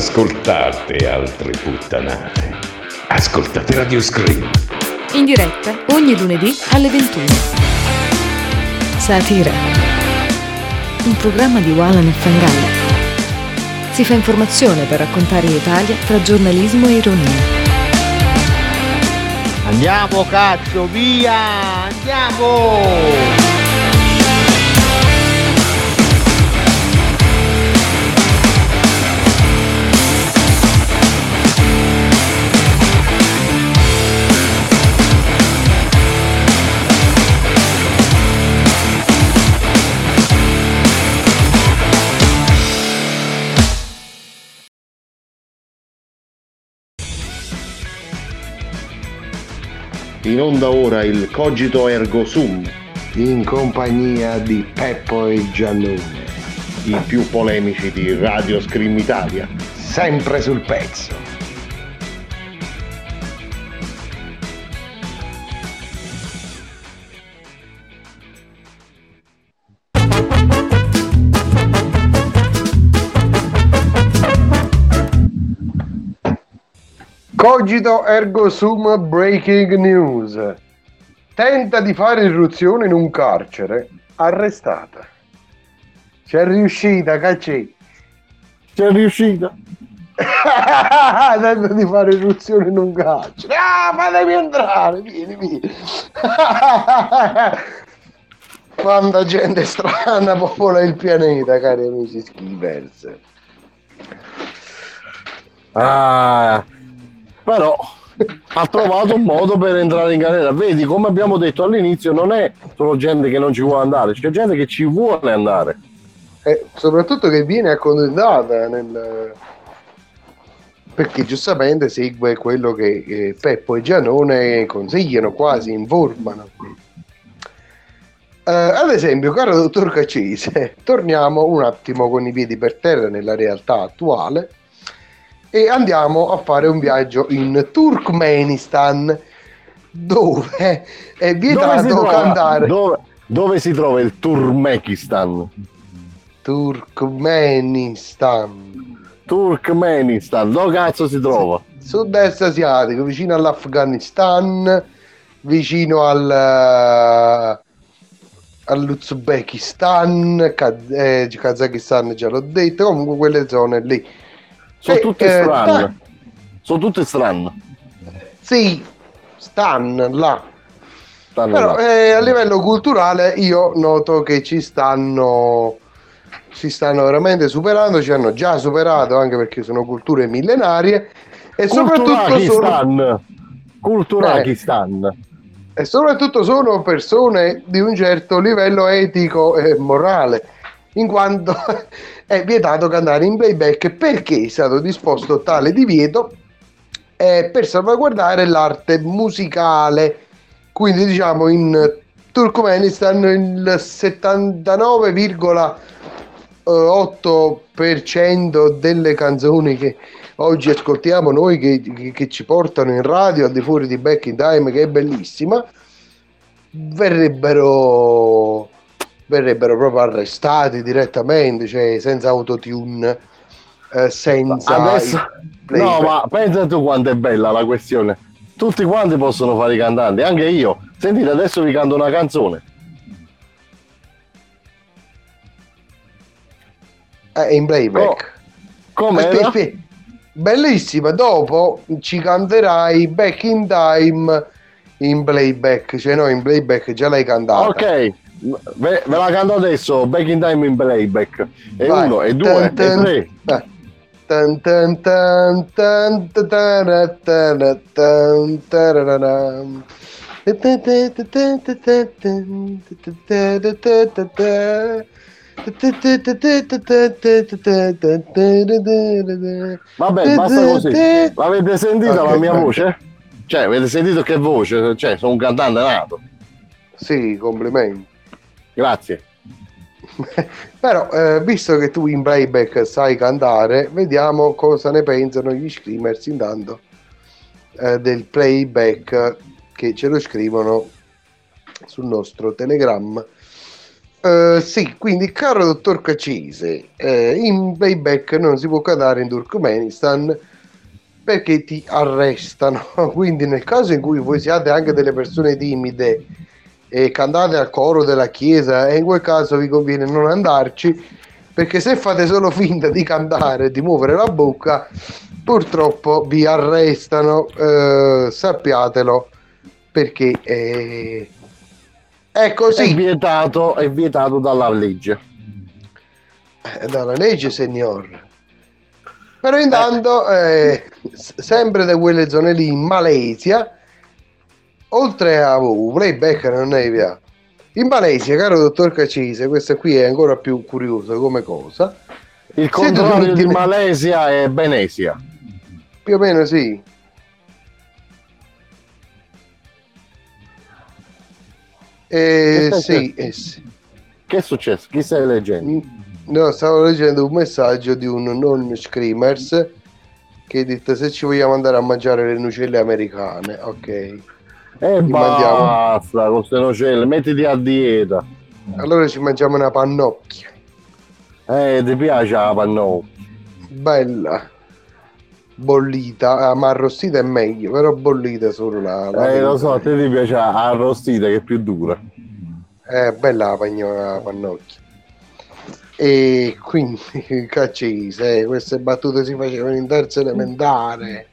ascoltate altre puttanate. Ascoltate Radio Scream. In diretta ogni lunedì alle 21. Satira. Un programma di Walan e Fangalla. Si fa informazione per raccontare l'Italia tra giornalismo e ironia. Andiamo cazzo, via! Andiamo! In onda ora il Cogito Ergo Sum, in compagnia di Peppo e Giannone, i più polemici di Radio Scream Italia. sempre sul pezzo. Cogito ergo sum breaking news. Tenta di fare irruzione in un carcere, arrestata. C'è riuscita, cacci. C'è riuscita. Tenta di fare irruzione in un carcere. Ah, fatemi entrare, vieni, vieni. Quanta gente strana popola il pianeta, cari amici skivers. Ah, però ha trovato un modo per entrare in galera. Vedi, come abbiamo detto all'inizio, non è solo gente che non ci vuole andare, c'è gente che ci vuole andare. E soprattutto che viene accondannata nel... perché giustamente segue quello che Peppo e Gianone consigliano, quasi informano. Eh, ad esempio, caro dottor Caccese, torniamo un attimo con i piedi per terra nella realtà attuale e andiamo a fare un viaggio in Turkmenistan dove è Dove vietato trova, cantare dove, dove si trova il Turkmenistan? Turkmenistan Turkmenistan, dove cazzo si trova? sud-est asiatico vicino all'Afghanistan vicino al all'Uzbekistan Kaz- eh, Kazakistan già l'ho detto comunque quelle zone lì Sono E, tutte eh, strane. dai. Sono tutte strane. Sì, stan là. Stanno Però là. eh, a livello culturale io noto che ci stanno si stanno veramente superando, ci hanno già superato anche perché sono culture millenarie e soprattutto sono, Culturakistan. Culturakistan. e soprattutto sono persone di un certo livello etico e morale, in quanto è vietato cantare in playback perché è stato disposto tale divieto eh, per salvaguardare l'arte musicale. Quindi diciamo in Turkmenistan il 79,8% delle canzoni che oggi ascoltiamo noi che, che- che ci portano in radio al di fuori di Back in Time che è bellissima verrebbero verrebbero proprio arrestati direttamente cioè senza autotune eh, senza Adesso, no, ma pensa tu quanto è bella la questione. Tutti quanti possono fare i cantanti, anche io. Sentite, adesso vi canto una canzone. Eh, in playback Come Aspetta, aspetta. bellissima dopo ci canterai back in time in playback cioè no in playback già l'hai cantata Ok, ve, ve la canto adesso, Back in Time in Playback. E Vai. uno, e due, Tan, e tre. Eh. Tan. Vabbè, basta così. L'avete sentita Ok, la mia voce? Cioè, avete sentito che voce? Cioè, sono un cantante nato. Sì, complimenti. Grazie. Però, eh, visto che tu in playback sai cantare, vediamo cosa ne pensano gli screamers intanto eh, del playback che ce lo scrivono sul nostro Telegram Eh, sì, quindi caro dottor Cacese, eh, in playback non si può cantare in Turkmenistan perché ti arrestano. Quindi nel caso in cui voi siate anche delle persone timide e cantate al coro della chiesa, e in quel caso vi conviene non andarci perché se fate solo finta di cantare di muovere la bocca, purtroppo vi arrestano, eh, sappiatelo perché eh, è così. È vietato, è vietato dalla legge. Eh, dalla legge, signor. Però intanto, eh, s- sempre da quelle zone lì in Malesia, oltre a playback non è via. In Malesia, caro dottor Cacise, questa qui è ancora più curiosa come cosa. Il contrario di Malesia è Benesia. Più o meno sì. Eh, Che sì, eh, sì. Che è successo? Chi stai leggendo? No, stavo leggendo un messaggio di un non screamers che ha detto se ci vogliamo andare a mangiare le nucelle americane, ok. E Ci mandiamo. basta con queste nocelle, mettiti a dieta. Allora ci mangiamo una pannocchia, Eh, ti piace la pannocchia? bella, bollita, ah, ma arrostita è meglio, però bollita solo la... la Eh, lo so, a te ti piace la arrostita che è più dura. È bella la, pagno- la pannocchia. E quindi, caccese, queste battute si facevano in terza elementare.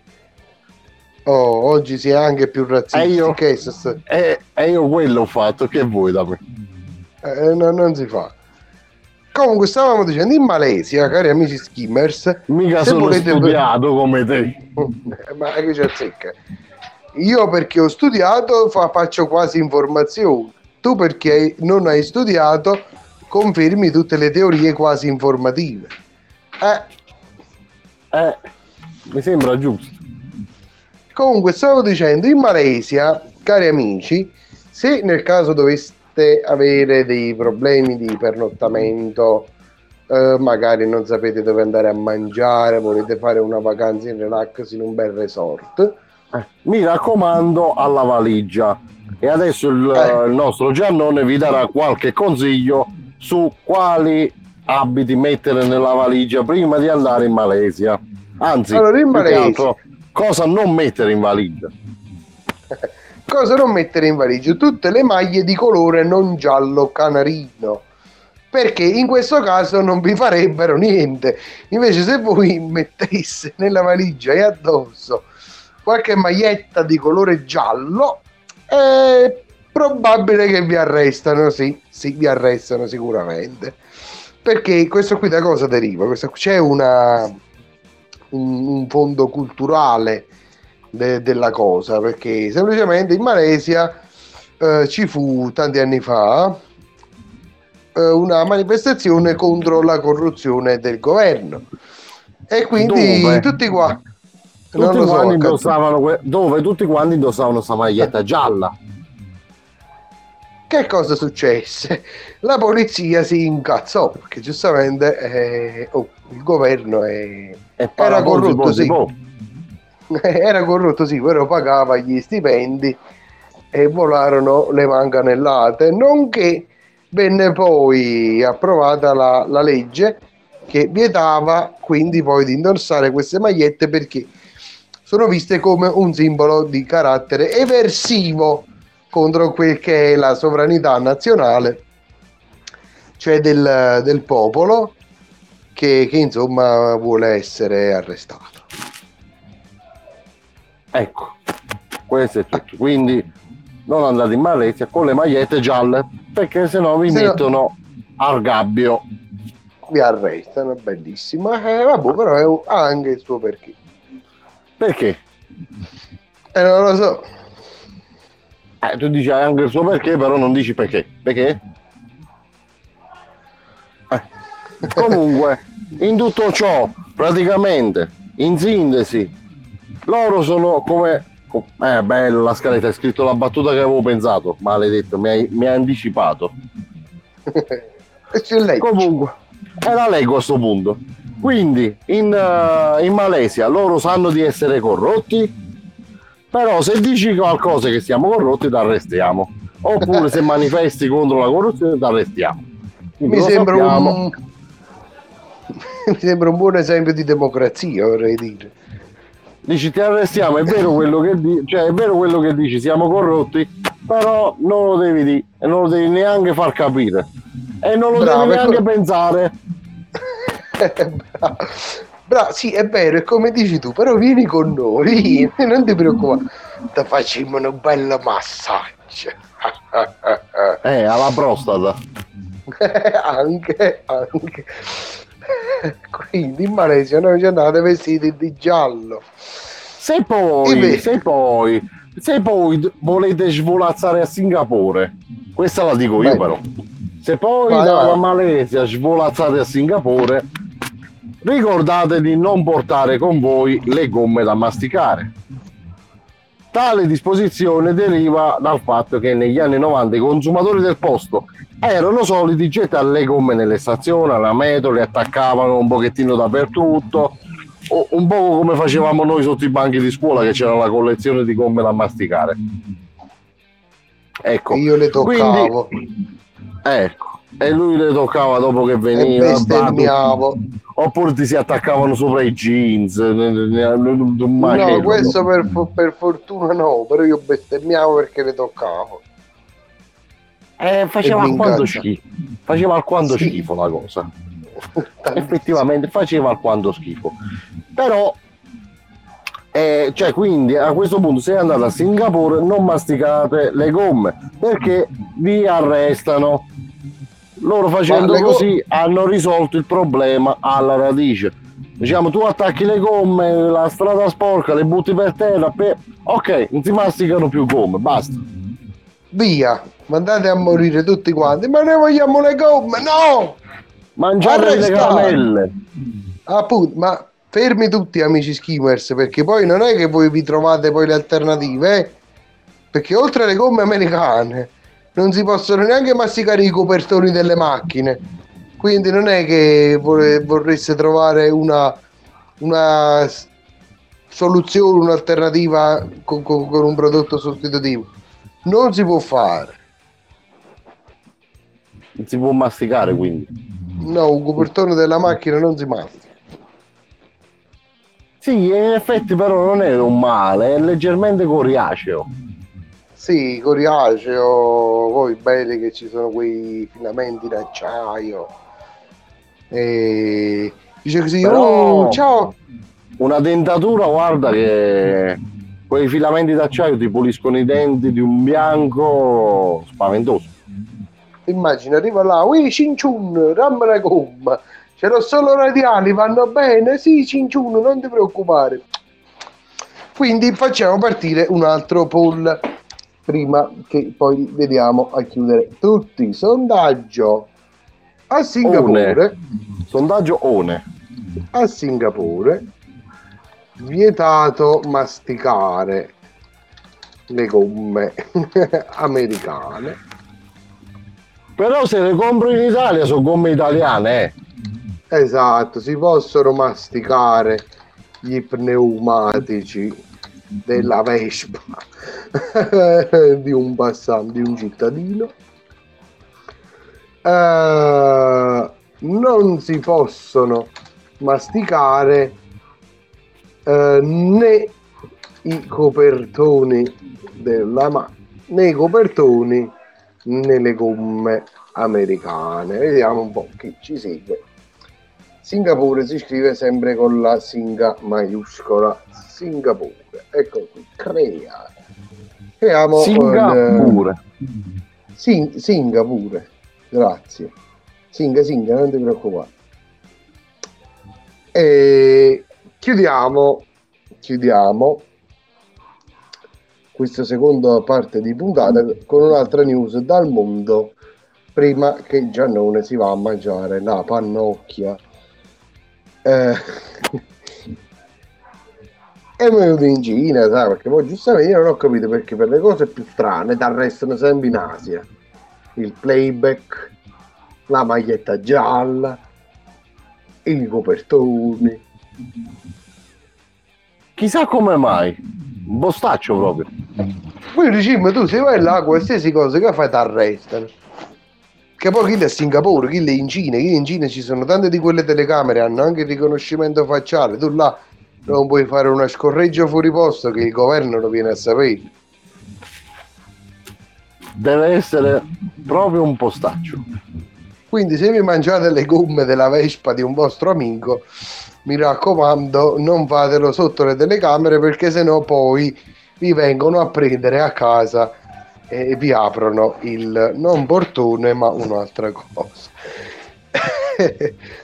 Oh, oggi si è anche più razzisti. E io- che se- E, e io quello ho fatto, che vuoi da me? eh, no, non si fa. Comunque, stavamo dicendo in Malesia, cari amici skimmers, Mica se sono volete- studiato come te. Ma che c'è zecca? Io perché ho studiato fa- faccio quasi informazioni. Tu perché non hai studiato confermi tutte le teorie quasi informative. Eh, Eh, mi sembra giusto. Comunque, stavo dicendo, in Malesia, cari amici, se nel caso doveste avere dei problemi di pernottamento, eh, magari non sapete dove andare a mangiare, volete fare una vacanza in relax in un bel resort, Mi raccomando alla valigia. E adesso il, Eh. il nostro Giannone vi darà qualche consiglio su quali abiti mettere nella valigia prima di andare in Malesia. Anzi, Allora, in Malesia- altro, cosa non mettere in valigia. cosa non mettere in valigia? Tutte le maglie di colore non giallo canarino. Perché in questo caso non vi farebbero niente. Invece, se voi mettesse nella valigia e addosso qualche maglietta di colore giallo, è probabile che vi arrestano. Sì, sì, vi arrestano sicuramente. Perché questo qui da cosa deriva? Questo c'è una, un, un fondo culturale de- della cosa perché semplicemente in Malesia eh, ci fu tanti anni fa eh, una manifestazione contro la corruzione del governo e quindi Dove? tutti qua non Tutti lo so, dove tutti quanti indossavano questa maglietta gialla. Che cosa successe? La polizia si incazzò perché giustamente eh, oh, il governo è- era corrotto, sì. era corrotto, sì, però pagava gli stipendi e volarono le manganellate, nonché venne poi approvata la, la legge che vietava quindi poi di indossare queste magliette perché sono viste come un simbolo di carattere eversivo contro quel che è la sovranità nazionale, cioè del, del popolo che, che insomma vuole essere arrestato. Ecco, questo è tutto. Quindi non andate in Malesia con le magliette gialle perché sennò vi Se no- mettono al gabbio. vi arrestano, bellissimo. Eh, vabbè, però ha anche il suo perché. Perché? Eh, non lo so. Eh, tu dici anche il suo perché, però non dici perché. Perché? Eh. Comunque, in tutto ciò, praticamente, in sintesi, loro sono come... Eh, bello, la scaletta, hai scritto la battuta che avevo pensato, maledetto, mi hai, mi hai anticipato. Comunque, e la leggo a sto punto. Quindi, in, eh, in Malesia loro sanno di essere corrotti, però se dici qualcosa che siamo corrotti ti arrestiamo. Oppure se manifesti contro la corruzione ti arrestiamo. Quindi Mi sembra, sappiamo. un... mi sembra un buon esempio di democrazia, vorrei dire. Dici ti arrestiamo, è vero quello che dici, cioè è vero quello che dici, siamo corrotti, però non lo devi dire e non lo devi neanche far capire. E non lo Bravo, devi neanche ecco- pensare. Bravo. Bravo, sì, è vero, è come dici tu, però vieni con noi, non ti preoccupare. Ti facciamo un bello massaggio. Eh, alla prostata. anche, anche. Quindi in Malesia noi ci andate vestiti di giallo. Se poi, se poi, se poi volete svolazzare a Singapore, questa la dico io però. Se poi Vai, dalla vai. Malesia svolazzate a Singapore, ricordate di non portare con voi le gomme da masticare. Tale disposizione deriva dal fatto che negli anni 90 i consumatori del posto erano soliti gettare le gomme nelle stazioni, alla metro, le attaccavano un pochettino dappertutto, un po' come facevamo noi sotto i banchi di scuola che c'era la collezione di gomme da masticare. Ecco. Io le toccavo. Quindi- ecco. E lui le toccava dopo che veniva. bestemmiavo. Oppure ti si attaccavano sopra i jeans. No, questo per, per fortuna no, però io bestemmiavo perché le toccavo. Eh, faceva alquanto schifo. Faceva alquanto Sì. schifo la cosa. Effettivamente faceva alquanto schifo. Però, eh, cioè, quindi a questo punto, se andate a Singapore, non masticate le gomme perché vi arrestano. Loro facendo le go- così hanno risolto il problema alla radice. Diciamo, tu attacchi le gomme, la strada sporca, le butti per terra, per- ok, non si masticano più gomme, basta. Via, mandate a morire tutti quanti. Ma noi vogliamo le gomme, no! Mangiare le Arrestate. caramelle. Appunto, ma fermi tutti amici skimmers, perché poi non è che voi vi trovate poi le alternative, eh? Perché oltre alle gomme americane non si possono neanche masticare i copertoni delle macchine. Quindi non è che vorre- vorreste trovare una, una soluzione, un'alternativa con, con- con un prodotto sostitutivo. Non si può fare. Non si può masticare quindi. No, un copertone della macchina non si mastica. Sì, in effetti però non è un male, è leggermente coriaceo. Sì, coriaceo, poi belli che ci sono quei filamenti d'acciaio. E dice così, Però- oh, ciao. Una dentatura, guarda che quei filamenti d'acciaio ti puliscono i denti di un bianco spaventoso. Immagina, arriva là, ui, cinciun, dammi una gomma. Ce l'ho solo radiali, vanno bene? Sì, cinciun, non ti preoccupare. Quindi facciamo partire un altro poll prima che poi vediamo a chiudere tutti. Sondaggio a Singapore. One. Sondaggio ONE. a Singapore vietato masticare le gomme americane Però se le compro in Italia sono gomme italiane, eh. esatto si possono masticare gli pneumatici della Vespa di un passante di un cittadino. Eh, non si possono masticare eh, né i copertoni della ma né i copertoni né gomme americane. Vediamo un po' chi ci segue. Singapore si scrive sempre con la singa maiuscola Singapore. Ecco qui crea. Creiamo Singapore. il- Sing- Singapore. Grazie. Singa Singa non ti preoccupare. E chiudiamo chiudiamo questa seconda parte di puntata con un'altra news dal mondo prima che Giannone si va a mangiare la pannocchia. Eh, è venuto in Cina sai perché poi giustamente io non ho capito perché per le cose più strane ti arrestano sempre in Asia il playback la maglietta gialla i copertoni Chissà come mai. Un bostaccio proprio. Poi dici, ma tu se vai là, qualsiasi cosa che fai ti arrestano. Che poi chi è a Singapore, chi è in Cina, chi in Cina ci sono tante di quelle telecamere, hanno anche il riconoscimento facciale. Tu là non puoi fare una scorreggia fuori posto che il governo lo viene a sapere. Deve essere proprio un postaccio. Quindi se vi mangiate le gomme della Vespa di un vostro amico, mi raccomando, non fatelo sotto le telecamere perché sennò poi vi vengono a prendere a casa e vi aprono il non portone ma un'altra cosa.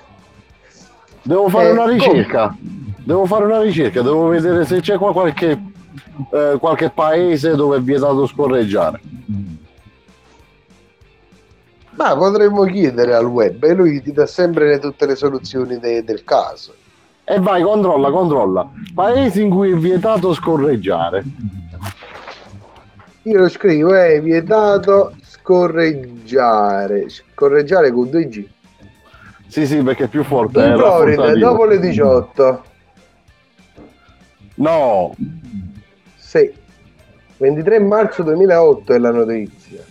Devo fare Eh, una come? ricerca. Devo fare una ricerca, devo vedere se c'è qua qualche, eh, qualche paese dove è vietato scorreggiare. Ma potremmo chiedere al web e lui ti dà sempre tutte le soluzioni de- del caso. E vai, controlla, controlla. Paesi in cui è vietato scorreggiare. Io lo scrivo, è vietato scorreggiare. Scorreggiare con 2G. Sì, sì, perché è più forte. In è Florida, dopo le 18. No, Sì. 23 marzo 2008 è la notizia.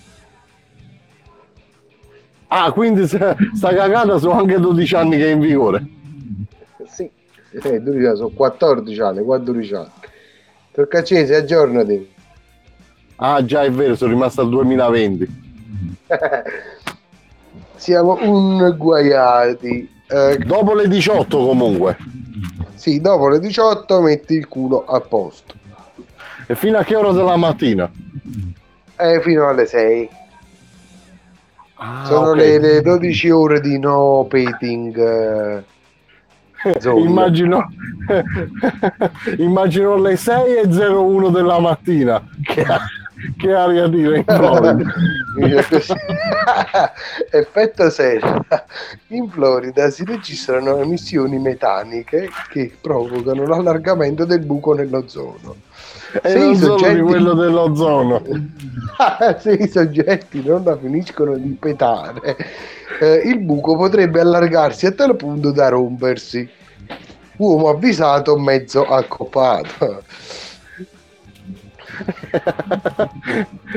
Ah, quindi sta cagata sono anche 12 anni che è in vigore. Sì. Eh, 12 anni, sono 14 anni, 14 anni. Torcacese, aggiornati. Ah, già è vero, sono rimasto al 2020. Siamo unguaiati. Eh, Dopo le 18 comunque. sì, dopo le 18 metti il culo a posto. E fino a che ora della mattina? Eh, fino alle 6. Ah, Sono ok. le, le 12 ore di no petting. eh. Immagino, immagino le 6 e 01 della mattina. Che, aria dire in Florida. Effetto serio. In Florida si registrano emissioni metaniche che provocano l'allargamento del buco nell'ozono. E Se i non solo di soggetti- quello dell'ozono. Se i soggetti non la finiscono di petare, eh, il buco potrebbe allargarsi a tal punto da rompersi. Uomo avvisato, mezzo accoppato.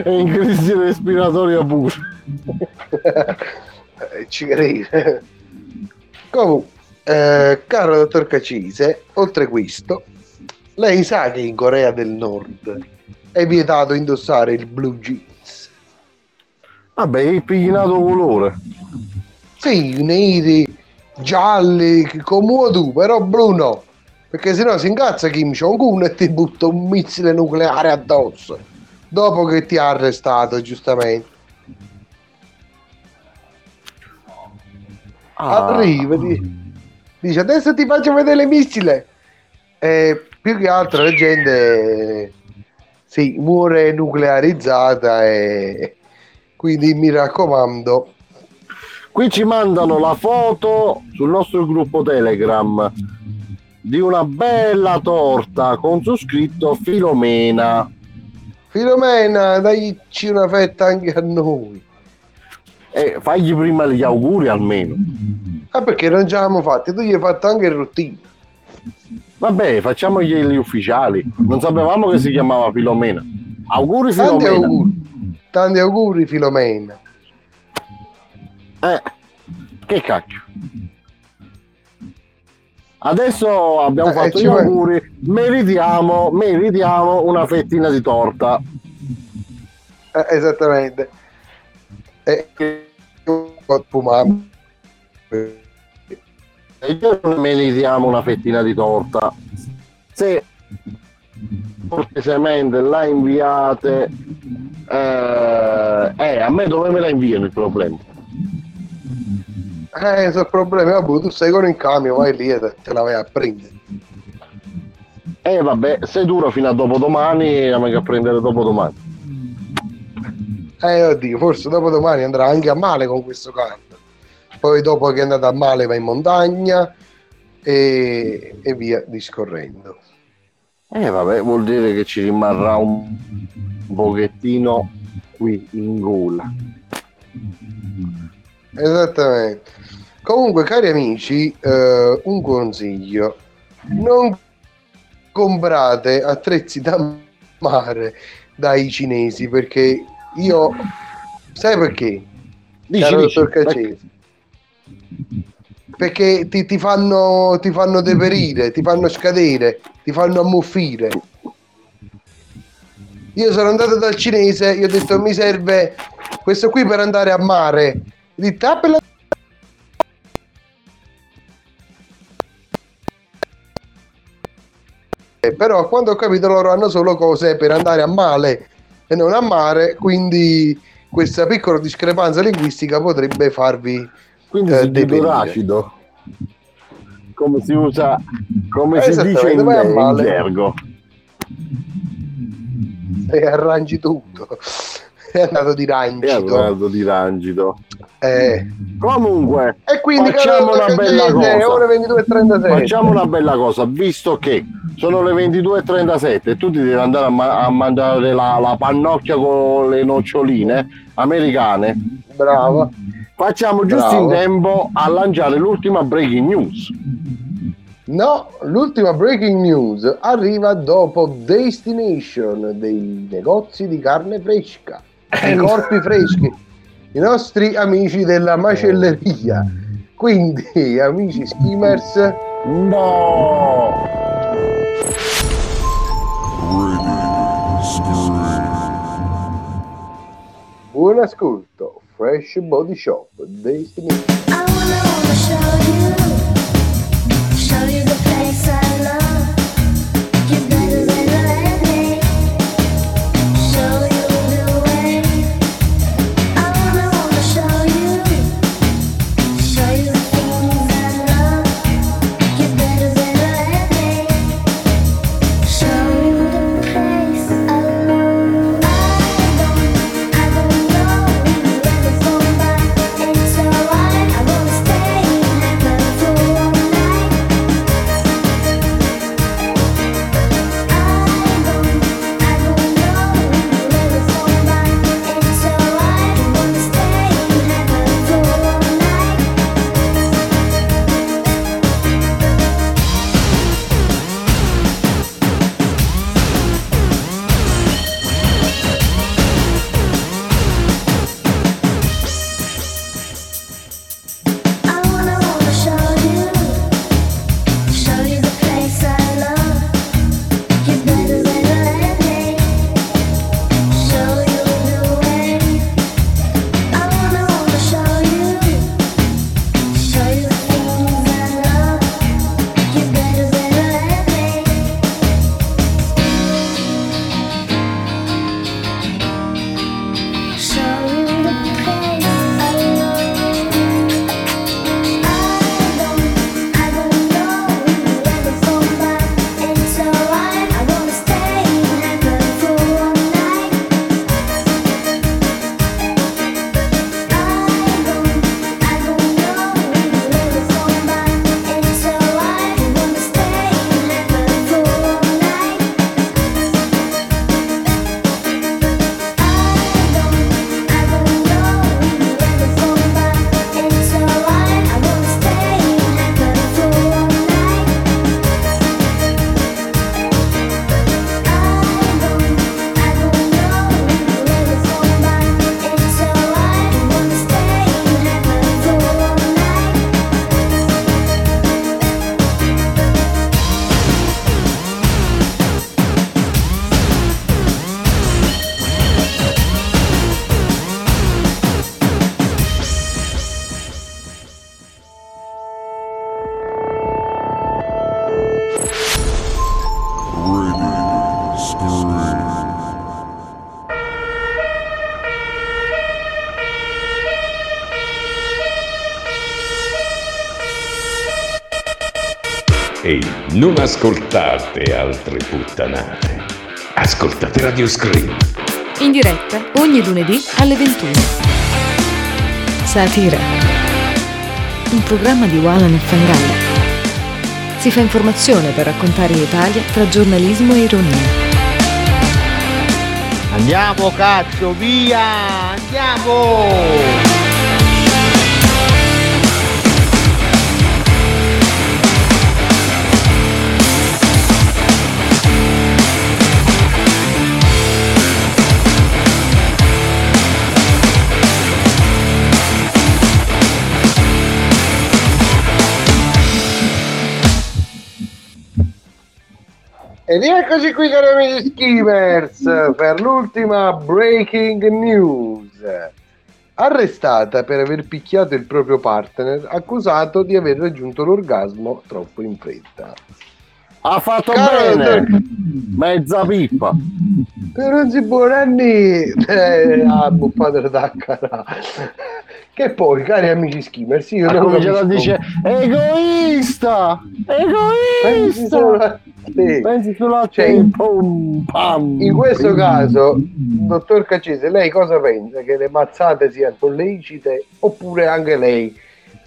È in crisi respiratoria pure. Eh, Ci credo. Comunque, eh, caro dottor Cacise, oltre questo, lei sa che in Corea del Nord è vietato indossare il blue jeans. Vabbè, il piglinato colore. Sì, neri, gialli, come tu, però blu no. Perché sennò si incazza Kim Jong-un e ti butta un missile nucleare addosso. Dopo che ti ha arrestato, giustamente. Ah. Arriva, di- dice adesso ti faccio vedere il missile. E più che altro la gente sì, muore nuclearizzata e quindi mi raccomando Qui ci mandano la foto sul nostro gruppo Telegram di una bella torta con su scritto Filomena. Filomena daici una fetta anche a noi E fagli prima gli auguri almeno. ah perché non ce l'abbiamo fatti tu gli hai fatto anche il routine Vabbè, facciamogli gli ufficiali. Non sapevamo che si chiamava Filomena. Auguri tanti Filomena. auguri tanti auguri Filomena Eh, che cacchio. Adesso abbiamo Eh, fatto gli vuoi- auguri, meritiamo, meritiamo una fettina di torta. Eh, esattamente e fumare E io non meritiamo una fettina di torta. Se cortesemente la inviate, eh, eh, a me dove me la inviano il problema? Eh, sono problemi, vabbè, tu sei con il camion, vai lì e te, la vai a prendere. E eh, vabbè, se dura fino a dopodomani, la vengo a prendere dopodomani. Eh, oddio, forse dopo domani andrà anche a male con questo camion. Poi dopo che è andata a male va in montagna e, e via discorrendo. Eh vabbè, vuol dire che ci rimarrà un pochettino qui in gola. Esattamente. Comunque, cari amici, eh, un consiglio. Non comprate attrezzi da mare dai cinesi perché io... Sai perché? Dici, dici, Cacesi. Perché ti, ti fanno, ti fanno deperire, ti fanno scadere, ti fanno ammuffire. Io sono andato dal cinese, gli ho detto mi serve questo qui per andare a mare. Ho detto, "Ah, per la- Eh, però quando ho capito loro hanno solo cose per andare a male e non a mare, quindi questa piccola discrepanza linguistica potrebbe farvi Quindi eh, si dice deperire. acido. Come si usa, come Eh, si dice in, a in gergo. e arrangi tutto. È andato di È rancito. andato di Rangido. Eh. Comunque, E quindi facciamo una bella Cacese, cosa. ore 22.37. Facciamo una bella cosa, visto che sono le 22.37 e tu ti devi andare a, ma- a mangiare la, la pannocchia con le noccioline americane. Bravo. Facciamo giusto Bravo. in tempo a lanciare l'ultima breaking news. No, l'ultima breaking news arriva dopo Destination dei negozi di carne fresca, i corpi freschi, i nostri amici della macelleria. Quindi, amici skimmers, no! buon ascolto. Fresh Body Shop, Destination. Show Ehi, non ascoltate altre puttanate. Ascoltate Radio Scream. In diretta ogni lunedì alle 21. Satira. Un programma di Walan e Fangalli. Si fa informazione per raccontare l'Italia tra giornalismo e ironia. Andiamo cazzo, via! Andiamo! E rieccoci qui cari amici skimmers per l'ultima breaking news. Arrestata per aver picchiato il proprio partner accusato di aver raggiunto l'orgasmo troppo in fretta. Ha fatto Caro bene! dottor- Mezza pippa! Può Nanni eh, ha buffato cara. Che poi, cari amici skimmers, io Ha non capisco- dire egoista! Egoista! te. Pensi solo a Cioè, te! Pam, In questo caso, dottor Caccese, lei cosa pensa? Che le mazzate siano lecite oppure anche lei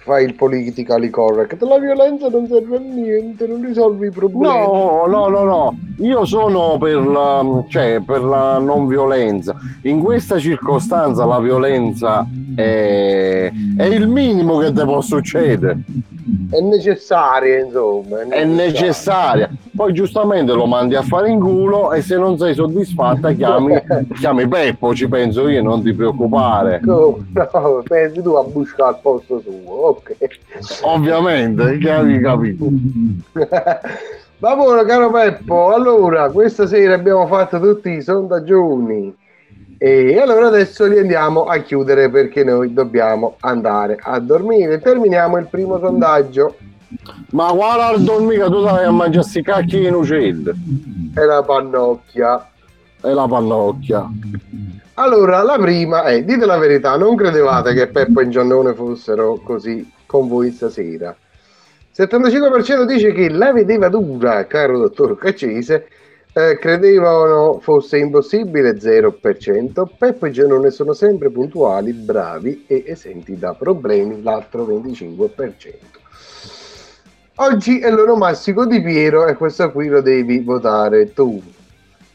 fa il politically correct? La violenza non serve a niente, non risolve i problemi. No, no, no, no, io sono per la, cioè, per la non violenza. In questa circostanza la violenza è, è il minimo che ti può succedere, È necessaria, insomma. è necessaria. Poi giustamente lo mandi a fare in culo e se non sei soddisfatta chiami, chiami Peppo, ci penso io, non ti preoccupare. Come? No, pensi tu a buscare al posto suo, ok. Ovviamente, che avevi capito. Va buono caro Peppo, allora questa sera abbiamo fatto tutti i sondaggioni e allora adesso li andiamo a chiudere perché noi dobbiamo andare a dormire. Terminiamo il primo sondaggio. Ma guarda, mica tu stai a mangiare sti cacchi in uccelli. È la pannocchia. È la pannocchia. Allora, la prima è, dite la verità, non credevate che Peppo e Giannone fossero così con voi stasera. 75% dice che la vedeva dura, caro dottor Caccese, eh, credevano fosse impossibile 0%, Peppo e Giannone sono sempre puntuali, bravi e esenti da problemi, l'altro 25%. Oggi è l'onomastico di Piero e questo qui lo devi votare tu.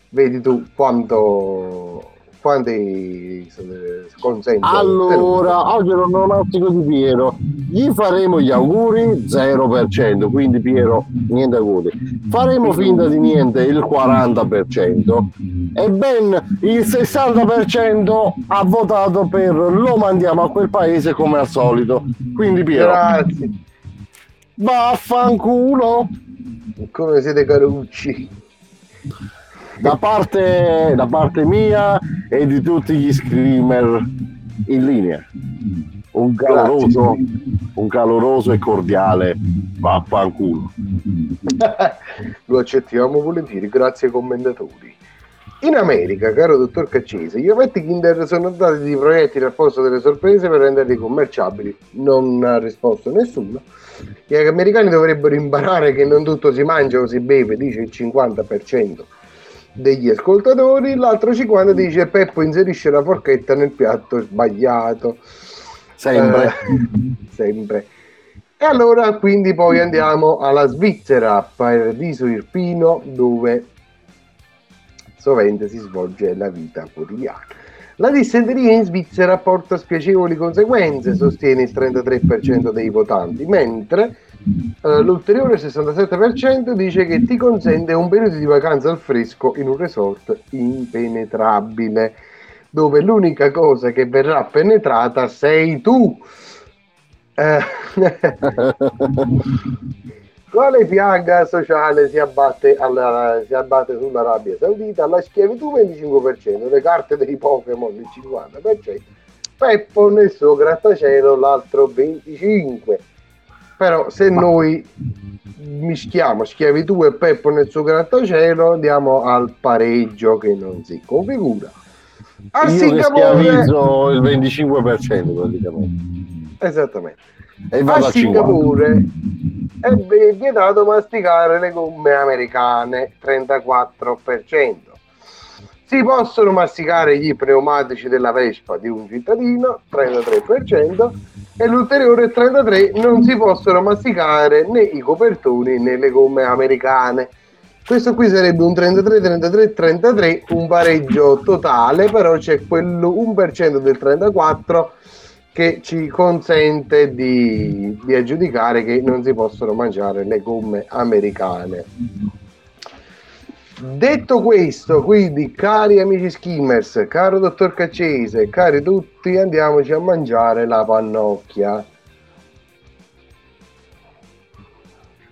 Vedi tu quanto quanti eh, consentono. Allora, un onomastico di Piero. Gli faremo gli auguri 0%, quindi Piero niente auguri. Faremo finta di niente il 40% e ben il 60% ha votato per lo mandiamo a quel paese come al solito. Quindi Piero, Grazie. vaffanculo. Come siete carucci. Da parte, da parte mia e di tutti gli screamer in linea. Un caloroso, un caloroso e cordiale vaffanculo. Lo accettiamo volentieri, grazie ai commentatori. In America, caro dottor Caccese, gli ovetti Kinder sono dati di proiettili al posto delle sorprese per renderli commerciabili. Non ha risposto nessuno. Gli americani dovrebbero imparare che non tutto si mangia o si beve, dice il 50% degli ascoltatori. L'altro 50% dice Peppo inserisce la forchetta nel piatto sbagliato. Sempre. Eh, sempre. E allora quindi poi andiamo alla Svizzera, paradiso irpino, dove sovente si svolge la vita quotidiana. La dissenteria in Svizzera porta spiacevoli conseguenze, sostiene il 33% dei votanti, mentre eh, l'ulteriore 67% dice che ti consente un periodo di vacanza al fresco in un resort impenetrabile, dove l'unica cosa che verrà penetrata sei tu. Eh, Quale piaga sociale si abbatte, alla- si abbatte sull'Arabia Saudita? La schiavitù 25%, le carte dei Pokémon il 50%, Peppo nel suo grattacielo l'altro 25%. Però se noi mischiamo schiavitù e Peppo nel suo grattacielo andiamo al pareggio che non si configura. A Io Singapore, schiavizzo il 25% praticamente. esattamente. E a a 50. Singapore è vi- vietato masticare le gomme americane 34%. Si possono masticare gli pneumatici della Vespa di un cittadino 33% e l'ulteriore 33% non si possono masticare né i copertoni né le gomme americane. Questo qui sarebbe un 33, 33, 33, un pareggio totale, però c'è quello 1% del 34 che ci consente di, di aggiudicare che non si possono mangiare le gomme americane. Detto questo, quindi, cari amici skimmers, caro dottor Caccese, cari tutti, andiamoci a mangiare la pannocchia.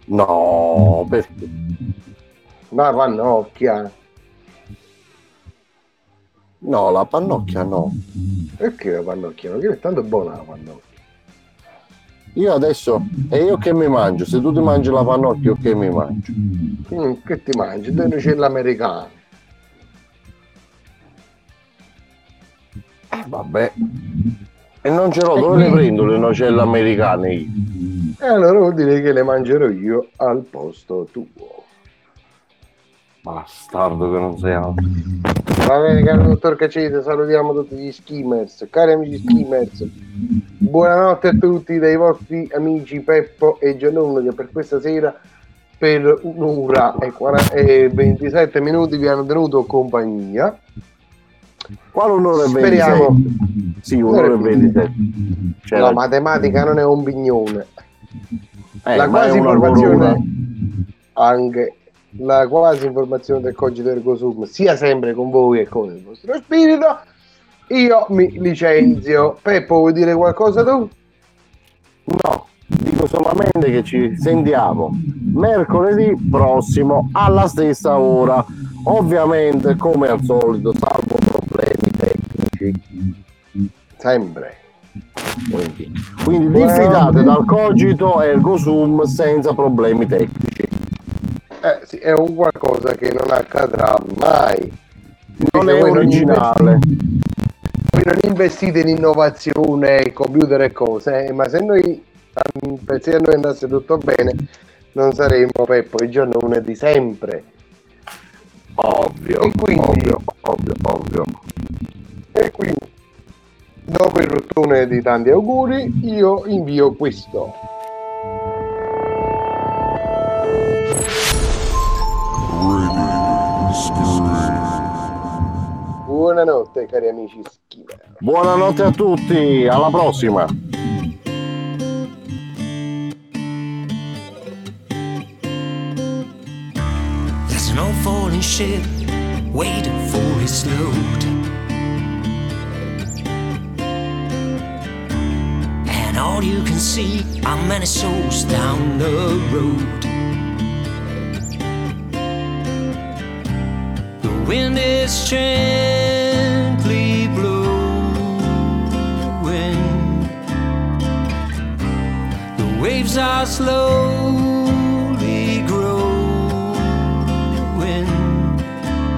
No, perché? La pannocchia. No, la pannocchia no. Perché la pannocchia? Perché è tanto buona la pannocchia. Io adesso, e io che mi mangio? Se tu ti mangi la pannocchia, io che mi mangio? Mm, che ti mangi? Dove c'è l'americano? Eh, vabbè. E non ce l'ho, dove le prendo le nocelle americane io? E allora vuol dire che le mangerò io al posto tuo. Bastardo che non sei altro. Va bene, caro dottor Cacete, salutiamo tutti gli skimmers. Cari amici skimmers, buonanotte a tutti dai vostri amici Peppo e Giannuno che per questa sera per un'ora e, 40 e 27 minuti vi hanno tenuto compagnia. Quale un'ora e 27? Speriamo. Sì, un'ora e 27. C'era- La matematica non è un pignone. Eh, la quasi informazione corona. anche la quasi informazione del cogito ergo sum sia sempre con voi e con il vostro spirito io mi licenzio Peppo vuoi dire qualcosa tu? No, dico solamente che ci sentiamo mercoledì prossimo alla stessa ora. Ovviamente, come al solito, salvo problemi tecnici. Sempre. Quindi, quindi diffidate dal cogito ergo sum senza problemi tecnici. Eh, sì, è un qualcosa che non accadrà mai Non è originale. voi non investite in innovazione, computer e cose, eh, ma se noi se a noi andasse tutto bene, non saremmo Peppo e Giannone di sempre. Ovvio, E quindi, ovvio, ovvio, ovvio. e quindi, dopo il rottone di tanti auguri, io invio questo. Buonanotte cari amici skimmer. Buonanotte a tutti, alla prossima. There's no falling ship waiting for its load. And all you can see are many souls down the road. The wind is gently Are slowly growing.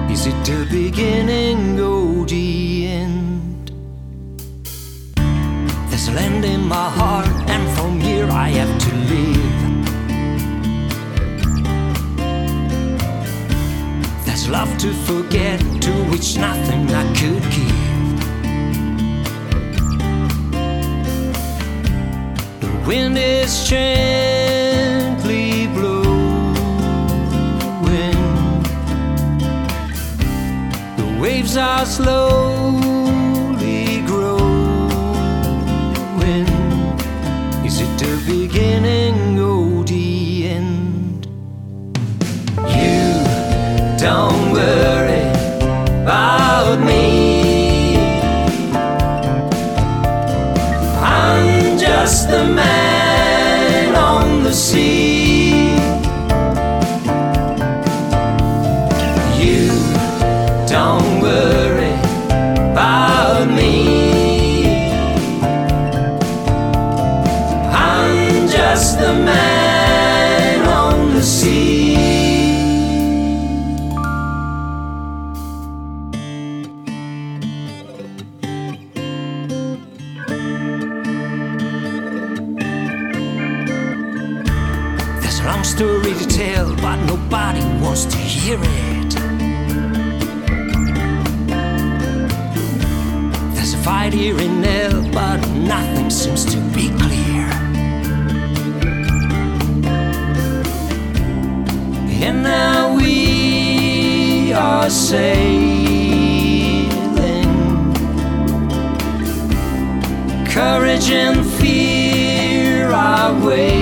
Is it the beginning or the end? There's land in my heart, and from here I have to live. There's love to forget, to which nothing I could give. Wind is gently blowing. The waves are slowly growing. Is it the beginning or the end? You don't worry about me. Just the man on the sea. Wants to hear it. There's a fight here in hell, but nothing seems to be clear. And now we are sailing. Courage and fear are waving.